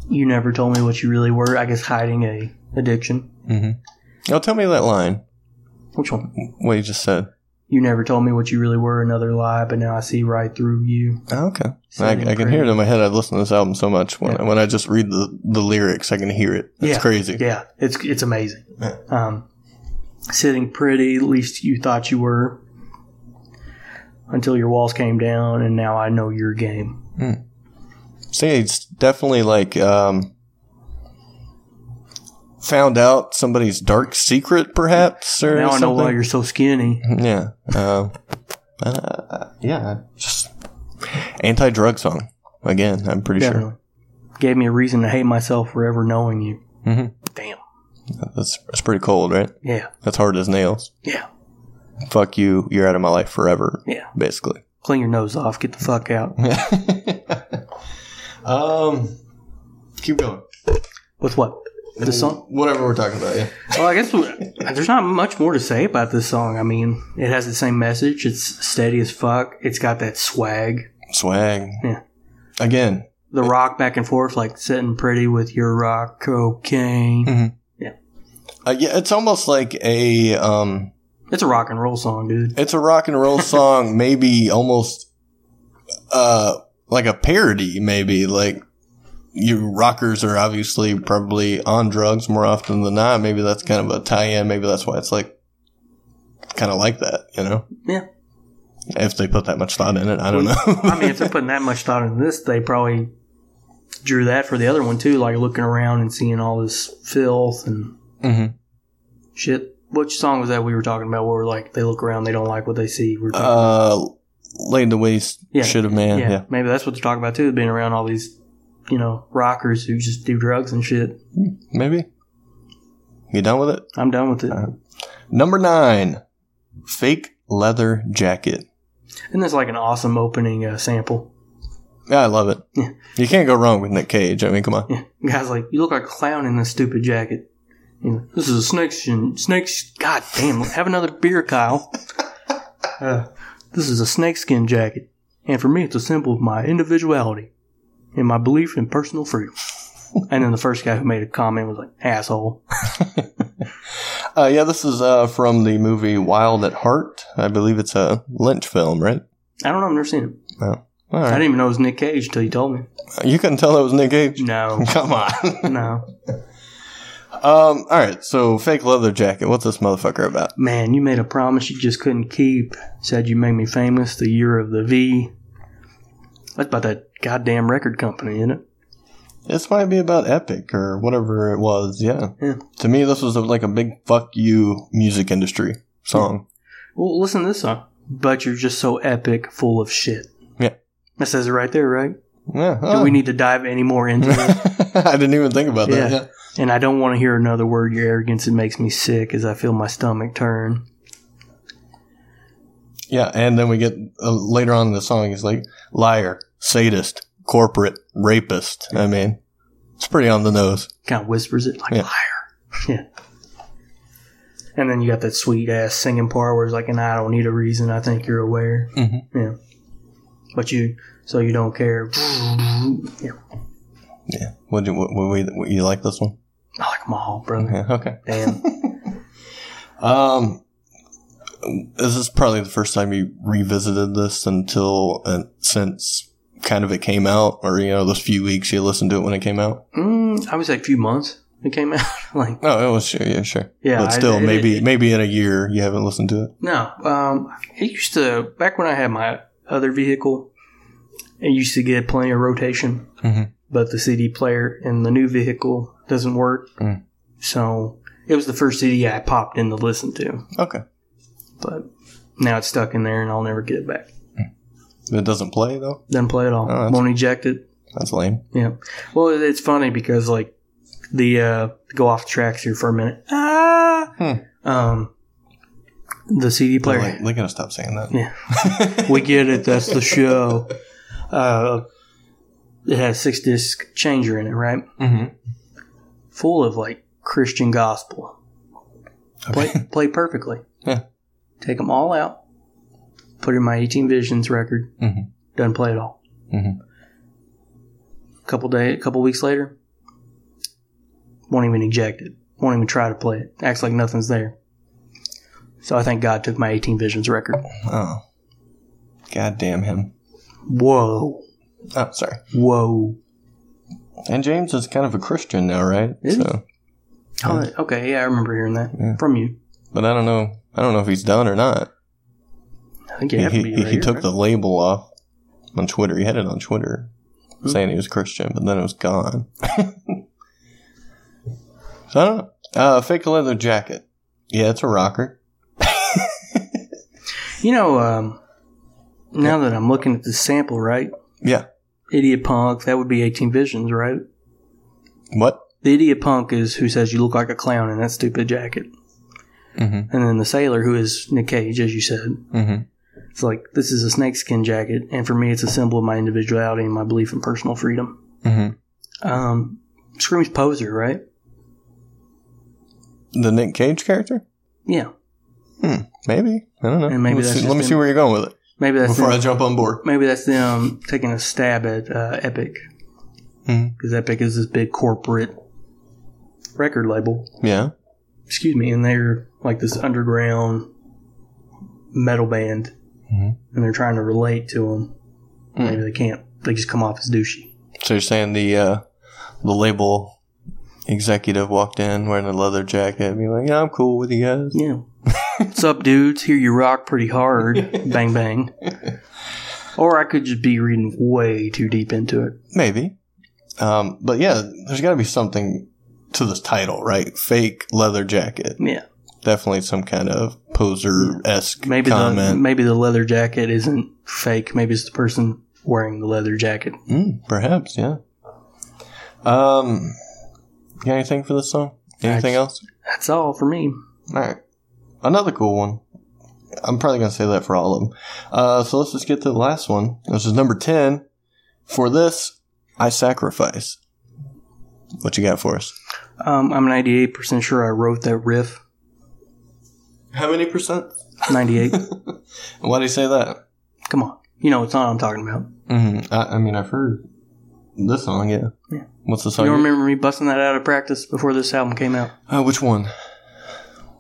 you never told me what you really were. I guess hiding a addiction. Oh, tell me that line. Which one? What you just said. You never told me what you really were. Another lie, but now I see right through you. Oh, okay. I, I can hear it in my head. I've listened to this album so much. When, Yeah. when I just read the, the lyrics, I can hear it. It's Yeah. crazy. Yeah, it's it's amazing. Yeah. Um, sitting pretty, at least you thought you were, until your walls came down, and now I know your game. See, it's definitely like um, found out somebody's dark secret, perhaps, or now I know why you're so skinny. Yeah. Um, uh, yeah. Just anti-drug song. Again, I'm pretty Definitely. Gave me a reason to hate myself for ever knowing you. Mhm. That's, that's pretty cold, right? Yeah. That's hard as nails. Yeah. Fuck you. You're out of my life forever. Yeah. Basically. Clean your nose off. Get the fuck out. um, keep going. With what? The song? Whatever we're talking about, yeah. Well, I guess there's not much more to say about this song. I mean, it has the same message. It's steady as fuck. It's got that swag. Swag. Yeah. Again, The rock back and forth, like sitting pretty with your rock cocaine. Uh, yeah, it's almost like a um, It's a rock and roll song, dude. it's a rock and roll song, maybe almost uh like a parody, maybe like you rockers are obviously probably on drugs more often than not. Maybe that's kind of a tie-in. Maybe that's why it's like kind of like that, you know? Yeah. If they put that much thought in it, I don't know. I mean, if they're putting that much thought into this, they probably drew that for the other one too, like looking around and seeing all this filth and Mhm. shit. Which song was that we were talking about? Where like they look around, they don't like what they see. We're uh, laid the waste Yeah. shit of man. yeah, Yeah. maybe that's what they're talking about too. Being around all these, you know, rockers who just do drugs and shit. Maybe. You done with it? I'm done with it. Uh, Number nine, fake leather jacket. and that's like an awesome opening uh, sample. Yeah, I love it. Yeah. You can't go wrong with Nick Cage. I mean, come on. Yeah, guy's like, you look like a clown in this stupid jacket. This is a snakeskin. Snakes. God damn! Have another beer, Kyle. Uh, this is a snakeskin jacket, and for me, it's a symbol of my individuality and my belief in personal freedom. and then the first guy who made a comment was like, "Asshole." Uh, yeah, this is uh, from the movie Wild at Heart. I believe it's a Lynch film, right? I don't know. I've never seen it. Oh, all I didn't even know it was Nick Cage until you told me. You couldn't tell it was Nick Cage. No, Come on. no, um. All right. So, fake leather jacket. What's this motherfucker about? man, you made a promise you just couldn't keep. Said you made me famous. The year of the V. That's about that goddamn record company, isn't it? This might be about Epic or whatever it was. Yeah. Yeah. To me, this was a, like a big fuck you music industry song. Well, listen to this song. But you're just so epic, full of shit. Yeah. That says it right there, right? Yeah. Do oh. we need to dive any more into it? I didn't even think about that. Yeah. Yeah. and I don't want to hear another word, your arrogance. It makes me sick as I feel my stomach turn. Yeah, and then we get uh, later on in the song, he's like liar, sadist, corporate, rapist. I mean, it's pretty on the nose. Kind of whispers it like Yeah. liar. Yeah. And then you got that sweet ass singing part where it's like, and I don't need a reason. I think you're aware. Mhm. Yeah. But you, so you don't care. yeah. Yeah. Would you, would, we, would you like this one? I like them all, brother. Yeah. Okay. Damn. Um, this is probably the first time you revisited this until uh, since kind of it came out, or you know, those few weeks you listened to it when it came out. mm, I would say a few months it came out. like, oh, it was sure, yeah, sure. Yeah, but I- still, it- maybe it- maybe in a year you haven't listened to it. No, um, it used to back when I had my other vehicle. It used to get plenty of rotation, Mhm. but the CD player in the new vehicle doesn't work. Mm. So it was the first CD I popped in to listen to, Okay, but now it's stuck in there and I'll never get it back. it doesn't play though. Doesn't play at all. Oh, Won't eject it. That's lame. Yeah. Well, it's funny because like the uh, go off the tracks here for a minute. Ah. Hmm. Um, the CD player. Like, they gotta stop saying that. Yeah. we get it. That's the show. Uh, it has six disc changer in it, right? Mm-hmm. Full of like Christian gospel. Play play perfectly. Yeah. Take them all out. Put it in my 18 Visions record. Mhm. Doesn't play at all. Mhm. Couple day, couple weeks later, won't even eject it. Won't even try to play it. Acts like nothing's there. So I think God took my 18 Visions record. Oh, god damn him. Whoa, Oh, sorry. whoa. And James is kind of a Christian now, right? Is he? so, Oh, okay, yeah, I remember hearing that Yeah. from you. but I don't know. I don't know if he's done or not. I think you He, have to he, be he, right, took right? the label off on Twitter. He had it on Twitter saying he was Christian, but then it was gone. so I don't know. Uh, fake leather jacket. Yeah, it's a rocker. You know, um, now that I'm looking at the sample, right? Yeah. Idiot Punk, that would be 18 Visions, right? What? The Idiot Punk is who says you look like a clown in that stupid jacket. Mm-hmm. And then the Sailor, who is Nick Cage, as you said. Mm-hmm. It's like, this is a snakeskin jacket, and for me, it's a symbol of my individuality and my belief in personal freedom. Mm-hmm. Um, screams poser, right? The Nick Cage character? Yeah. Hmm, Maybe. I don't know. And maybe Let's that's see, let me see where you're going with it Maybe that's before I jump on board. maybe that's them taking a stab at uh, Epic Mhm. because Epic is this big corporate record label. Yeah. excuse me, and they're like this underground metal band, Mhm. and they're trying to relate to them. Mm. Maybe they can't they just come off as douchey. So you're saying the uh, the label executive walked in wearing a leather jacket and be like, "Yeah, I'm cool with you guys." Yeah. What's up, dudes? Hear you rock pretty hard. bang bang. Or I could just be reading way too deep into it. Maybe. Um, but yeah, there's got to be something to this title, right? Fake leather jacket. Yeah. Definitely some kind of poser esque Maybe the comment. maybe the leather jacket isn't fake. Maybe it's the person wearing the leather jacket. Mm, perhaps, yeah. Um, got anything for this song? Anything Actu- else? That's all for me. All right. Another cool one. I'm probably going to say that for all of them. Uh, so let's just get to the last one. This is number 10. For this, I sacrifice. What you got for us? Um, I'm 98% sure I wrote that riff. How many percent? 98. Why do you say that? Come on. You know what song I'm talking about. Mm-hmm. I, I mean, I've heard this song, yeah. Yeah. What's the song? You remember me busting that out of practice before this album came out? Uh, which one?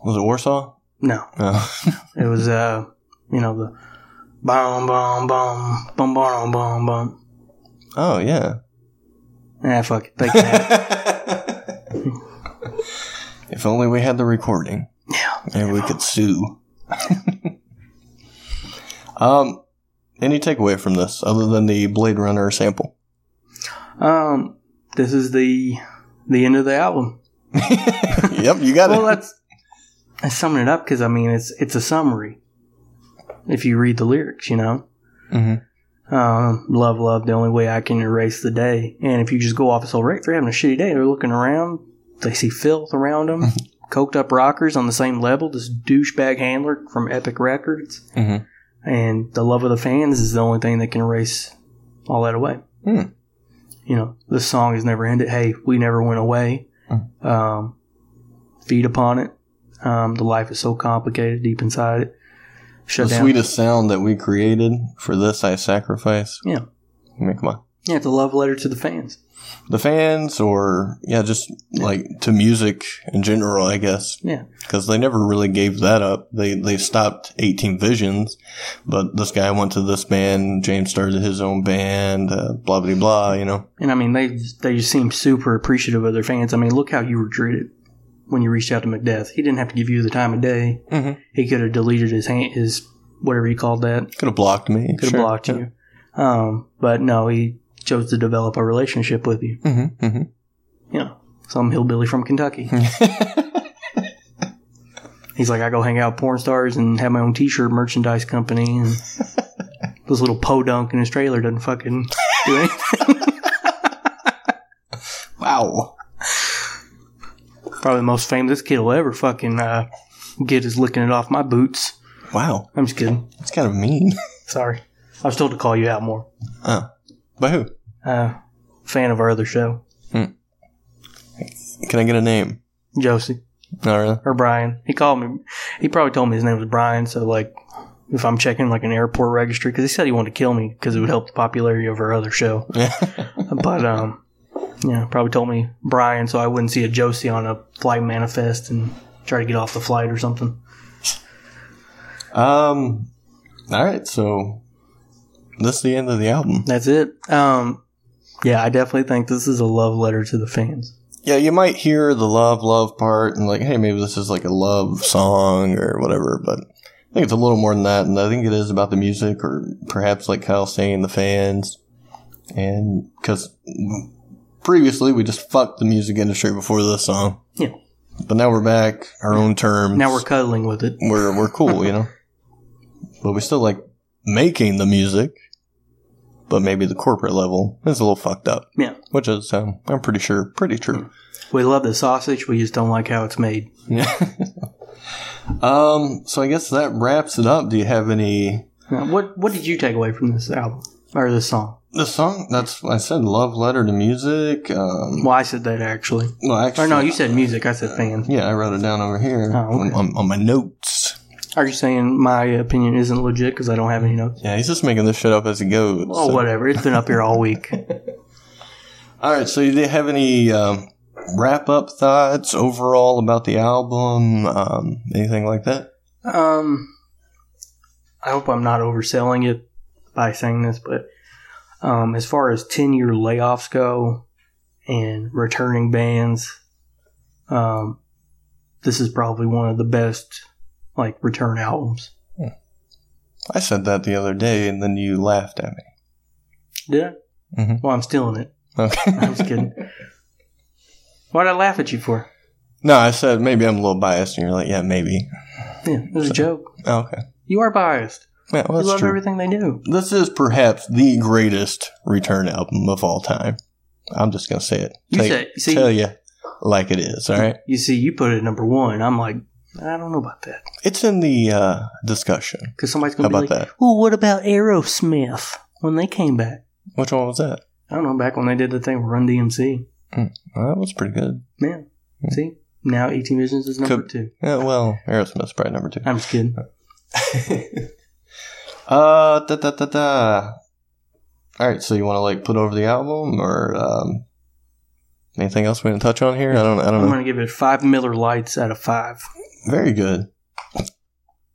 Was it Warsaw? No. Oh. It was, uh, you know, the bum, bum, bum, bum, bum, bum, bum. oh, yeah. Ah, fuck it. They can have it. if only we had the recording. Yeah. Maybe we could sue. um, any takeaway from this other than the Blade Runner sample? Um, this is the the end of the album. yep, you got Well, it. that's I summing it up because I mean it's it's a summary. If you read the lyrics, you know, Mhm. um, love, love, the only way I can erase the day. And if you just go off this whole right, they're having a shitty day. They're looking around, they see filth around them, coked up rockers on the same level. This douchebag handler from Epic Records, Mhm. and the love of the fans is the only thing that can erase all that away. Hmm. You know, this song has never ended. Hey, we never went away. Hmm. Um, feed upon it. Um, the life is so complicated deep inside it. Shut the down. sweetest sound that we created for this, I sacrifice. Yeah. I mean, come on. Yeah, it's a love letter to the fans. The fans, or yeah, just like to music in general, I guess. Yeah. because they never really gave that up. They they stopped 18 Visions, but this guy went to this band. James started his own band. Uh, blah blah blah. You know. And I mean, they they just seem super appreciative of their fans. I mean, look how you were treated when you reached out to Macbeth. He didn't have to give you the time of day. Mhm. He could have deleted his hand, his whatever you called that. Could have blocked me. Could have blocked you. Um, but no, he chose to develop a relationship with you. Mm-hmm, mm-hmm. You know, some hillbilly from Kentucky. He's like, I go hang out with porn stars and have my own T-shirt merchandise company, and this little podunk in his trailer doesn't fucking do anything. wow. Probably the most famous kid will ever fucking uh, get is licking it off my boots. Wow. I'm just kidding. That's kind of mean. Sorry. I was told to call you out more. oh. By who? Uh, fan of our other show, Can I get a name? Josie Not really. or Brian. He called me. He probably told me his name was Brian. So like, if I'm checking like an airport registry, because he said he wanted to kill me because it would help the popularity of our other show. Yeah. But um, yeah, probably told me Brian, so I wouldn't see a Josie on a flight manifest and try to get off the flight or something. um. All right. So that's the end of the album. That's it. Um, yeah, I definitely think this is a love letter to the fans. Yeah, you might hear the love, love part and like, hey, maybe this is like a love song or whatever, but I think it's a little more than that. And I think it is about the music or perhaps like Kyle saying the fans. And because previously we just fucked the music industry before this song. Yeah. But now we're back, our own terms. Now we're cuddling with it. we're, we're cool, you know? But we still like making the music, but maybe the corporate level is a little fucked up, Yeah. which is, um, I'm pretty sure, pretty true. We love the sausage. We just don't like how it's made. Yeah. um. So I guess that wraps it up. Do you have any what What did you take away from this album or this song? The song? That's I said. Love letter to music. Um. Well, I said that actually. No, actually. Or no, you said music. I said fans. Yeah, I wrote it down over here Oh, on, okay. on, on my notes. Are you saying my opinion isn't legit because I don't have any notes? Yeah, he's just making this shit up as he goes. Oh, so- whatever. It's been up here all week. All right. So, do you have any um, wrap up thoughts overall about the album? Um, anything like that? Um, I hope I'm not overselling it by saying this, but Um, as far as 10 year layoffs go and returning bands, um, this is probably one of the best like return albums. I said that the other day, and then you laughed at me. Did I? Mhm. Well, I'm stealing it. Okay. I was kidding. Why'd I laugh at you for? no, I said maybe I'm a little biased, and you're like, yeah, maybe. Yeah, it was a joke. Oh, okay. You are biased. Yeah, well, you that's love true. everything they do. This is perhaps the greatest return album of all time. I'm just gonna say it. You Take- say- see- tell you like it is. All right. You see, you put it at number one. I'm like, I don't know about that. It's in the uh, discussion. Because somebody's going to be about like, that? well, what about Aerosmith when they came back? Which one was that? I don't know, back when they did the thing with Run DMC. Well, that was pretty good. Yeah. See? Now 18 Visions is number Could- two. Yeah. Well, Aerosmith's probably number two. I'm just kidding. uh, da da da da. All right. So you want to like put over the album or um, anything else we didn't touch on here? I don't. I don't I'm know. to give it five Miller Lights out of five Very good.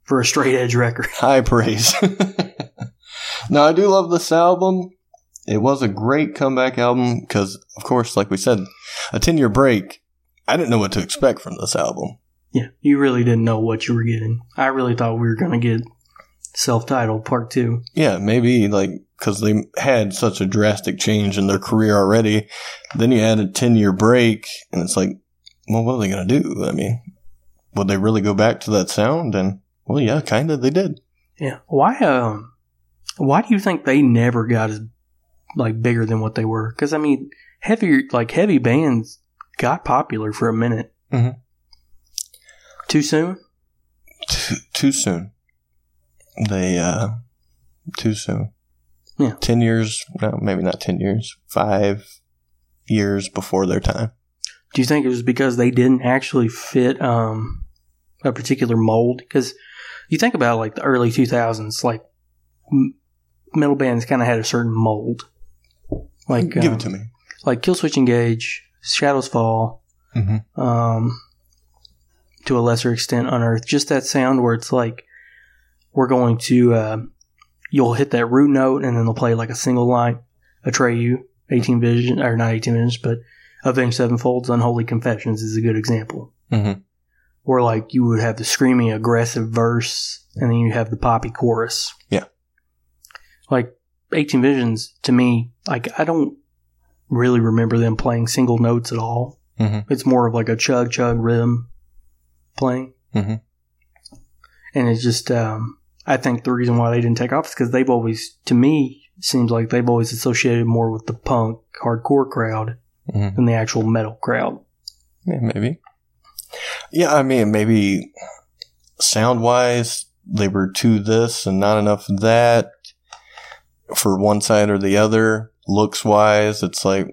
for a straight edge record. High praise. now, I do love this album. It was a great comeback album because, of course, like we said, a 10 year break. I didn't know what to expect from this album. Yeah, you really didn't know what you were getting. I really thought we were going to get self titled part two. Yeah, maybe like because they had such a drastic change in their career already. Then you add a 10 year break, and it's like, well, what are they going to do? I mean, would they really go back to that sound? And, well, yeah, kind of, they did. Yeah. Why, um, why do you think they never got as, like, bigger than what they were? Because, I mean, heavier, like, heavy bands got popular for a minute. Mhm. Too soon? Too, too soon. They, uh, too soon. Yeah. 10 years, no, maybe not 10 years, five years before their time. Do you think it was because they didn't actually fit um, a particular mold? Because you think about like the early 2000s, like m- metal bands kind of had a certain mold. Like Give um, it to me. like Killswitch Engage, Shadows Fall, Mm-hmm. um, to a lesser extent Unearth. Just that sound where it's like we're going to uh, you'll hit that root note and then they'll play like a single line. Atreyu, 18 Vision or not 18 Visions, but Avenged Sevenfold's Unholy Confessions is a good example. Mm-hmm. Where like you would have the screaming aggressive verse and then you have the poppy chorus. Yeah. Like 18 Visions to me, like I don't really remember them playing single notes at all. Mm-hmm. It's more of like a chug chug rhythm playing. Mhm. And it's just, um, I think the reason why they didn't take off is because they've always, to me, seems like they've always associated more with the punk hardcore crowd Mhm. than the actual metal crowd. Yeah, maybe. Yeah, I mean, maybe sound wise, they were too this and not enough that for one side or the other. Looks wise, it's like,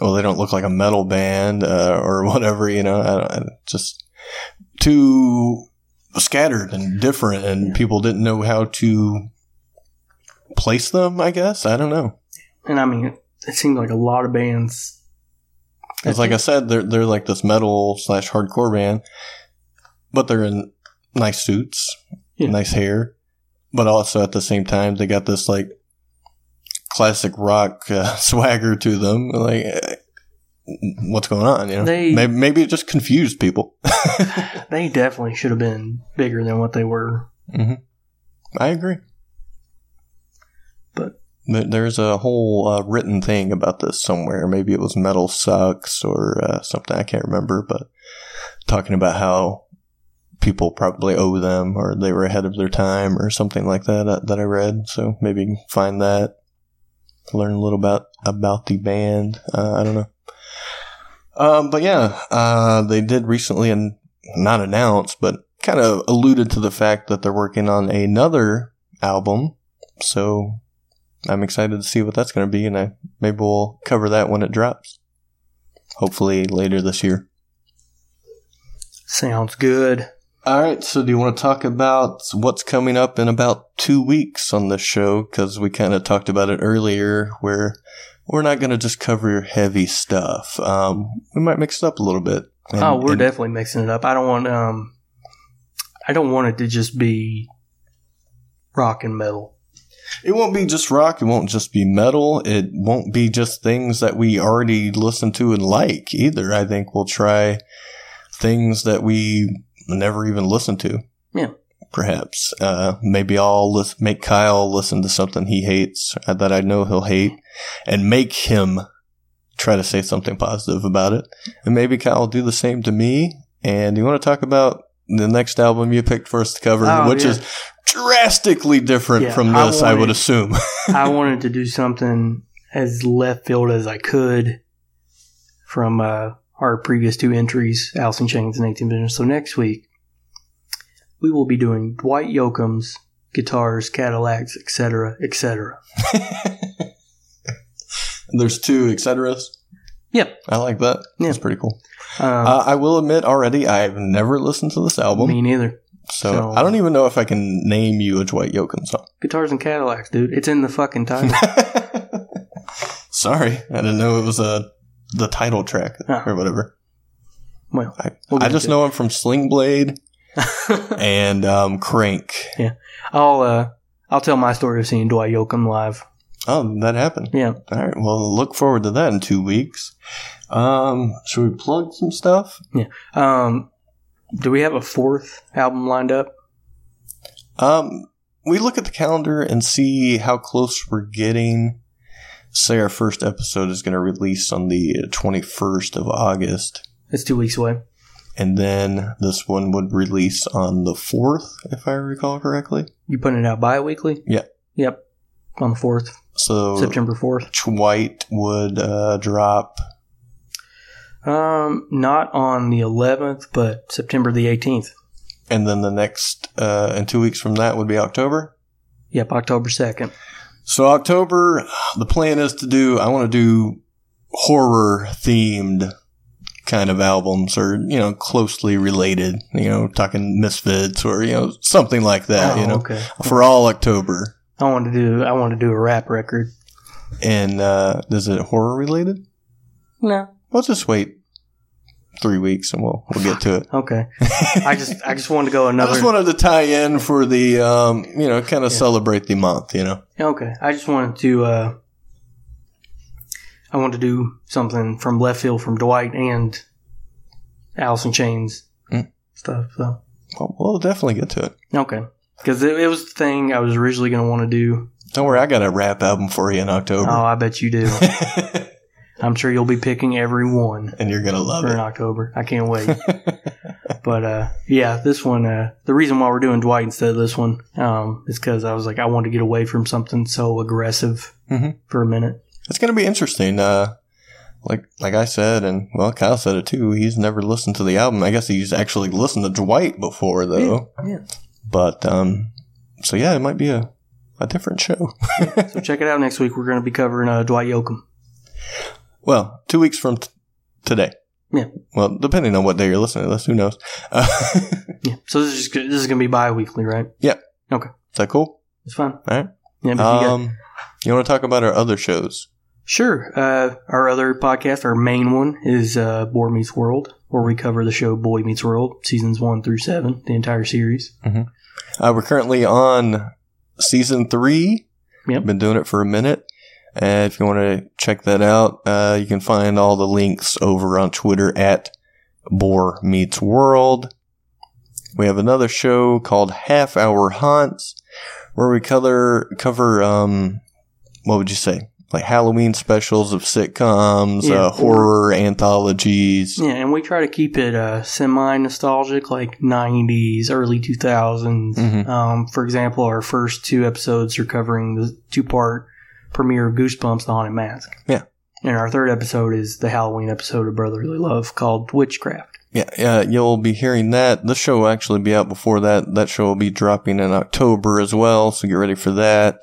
well, they don't look like a metal band uh, or whatever, you know. I don't, I just too scattered and different, and people didn't know how to place them. I guess I don't know. And I mean, it seemed like a lot of bands. It's like I said, they're they're like this metal slash hardcore band, but they're in nice suits, Yeah. nice hair, but also at the same time they got this like classic rock uh, swagger to them. Like, what's going on? You know, They- maybe, maybe it just confused people. They definitely should have been bigger than what they were. I agree. But- there's a whole uh, written thing about this somewhere. Maybe it was Metal Sucks or uh, something. I can't remember, but talking about how people probably owe them or they were ahead of their time or something like that uh, that I read. So maybe you can find that, learn a little about about the band. Uh, I don't know. Um, but yeah, uh, they did recently and not announce, but kind of alluded to the fact that they're working on another album. So I'm excited to see what that's going to be, and I maybe we'll cover that when it drops. Hopefully later this year. Sounds good. All right. So do you want to talk about what's coming up in about two weeks on this show? Because we kind of talked about it earlier, where we're not going to just cover your heavy stuff. Um, we might mix it up a little bit. And- oh, we're and- definitely mixing it up. I don't want um, I don't want it to just be rock and metal. It won't be just rock. It won't just be metal. It won't be just things that we already listen to and like either. I think we'll try things that we never even listened to. Yeah. Perhaps. Uh, maybe I'll lis- make Kyle listen to something he hates uh, that I know he'll hate and make him try to say something positive about it. And maybe Kyle will do the same to me. And you want to talk about the next album you picked for us to cover, Oh, which yeah. is drastically different Yeah, from I this, I, would assume. I wanted to do something as left field as I could from uh, our previous two entries, Alice in Chains and 18 Visions. So next week, we will be doing Dwight Yoakam's guitars, Cadillacs, etc., etc. There's two et ceteras. Yep. I like that. Yeah. That's pretty cool. Um, Uh, I will admit already, I've never listened to this album. me neither. so, so- I don't even know if I can name you a Dwight Yoakam song. Guitars and Cadillacs, dude. It's in the fucking title. Sorry. I didn't know it was a, the title track Oh. or whatever. well, I, We'll I just know him from Sling Blade and um, Crank. Yeah, I'll uh, I'll tell my story of seeing Dwight Yoakam live. Oh, that happened. Yeah. All right. Well, look forward to that in two weeks. Um, should we plug some stuff? Yeah. Um, do we have a fourth album lined up? Um, we look at the calendar and see how close we're getting. Say our first episode is going to release on the 21st of August, It's two weeks away. And then this one would release on the 4th, if I recall correctly. You put it out bi-weekly? Yeah. Yep. On the fourth, So September fourth. Dwight would uh, drop. Um, not on the eleventh, but September the eighteenth. And then the next, uh, and two weeks from that would be October. Yep, October second. So October, the plan is to do. I want to do horror themed kind of albums, or you know, closely related. You know, talking Misfits or you know something like that. oh, you know, okay. for all October. I want to do. I want to do a rap record. And uh, is it horror related? No. We'll just wait three weeks and we'll we'll get to it. Okay. I just. I just wanted to go another. I just wanted to tie in for the um, you know, kind of Yeah. celebrate the month. You know. Okay. I just wanted to uh I wanted to do something from left field from Dwight and Alice in Chains Mm. stuff. So Well, we'll definitely get to it. okay. Because it, it was the thing I was originally going to want to do. Don't worry, I got a rap album for you in October. Oh, I bet you do. I'm sure you'll be picking every one and you're gonna love it in. October. I can't wait. but uh, yeah, this one. Uh, the reason why we're doing Dwight instead of this one um, is because I was like, I wanted to get away from something so aggressive Mhm. for a minute. It's gonna be interesting. Uh, like like I said, and well, Kyle said it too. He's never listened to the album. I guess he's actually listened to Dwight before, though. Yeah. But um, so yeah, it might be a a different show. So check it out next week. We're going to be covering uh, Dwight Yoakam. well, two weeks from t- today. Yeah. Well, depending on what day you're listening to this, who knows? Uh, Yeah. So this is just, this is going to be bi-weekly, right? Yeah. Okay. Is that cool? It's fun. All right. Yeah. But if you got, Um, you want to talk about our other shows? sure. Uh, our other podcast, our main one, is uh, Boy Meets World, where we cover the show Boy Meets World, seasons one through seven, the entire series. Uh, we're currently on season three. Yep. Been doing it for a minute. Uh, if you want to check that out, uh, you can find all the links over on Twitter at Boar Meets World. We have another show called Half Hour Haunts, where we cover cover um, what would you say, like Halloween specials of sitcoms, Yeah, uh, or- horror anthologies. Yeah, and we try to keep it uh, semi nostalgic, like 90s, early 2000s. Mhm. Um, for example, our first two episodes are covering the two part premiere of Goosebumps The Haunted Mask. Yeah. And our third episode is the Halloween episode of Brotherly Love called Witchcraft. Yeah, yeah, you'll be hearing that. The show will actually be out before that. That show will be dropping in October as well, so get ready for that.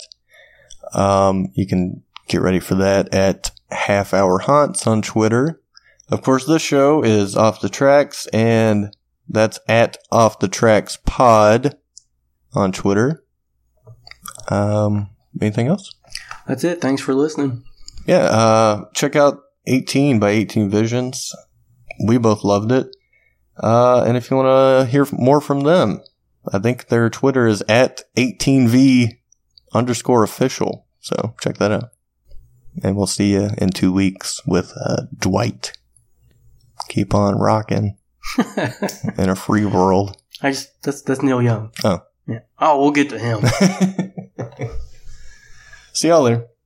Um, you can get ready for that at Half Hour Haunts on Twitter. Of course, this show is Off the Tracks, and that's at Off the Tracks Pod on Twitter. Um, anything else? That's it. Thanks for listening. Yeah, uh, check out 18 by 18 Visions. We both loved it. Uh, and if you want to hear more from them, I think their Twitter is at 18V underscore official. So check that out. And we'll see you in two weeks with uh, Dwight. Keep on rocking in a free world. I just that's that's Neil Young. Oh. Yeah. Oh, we'll get to him. see y'all later.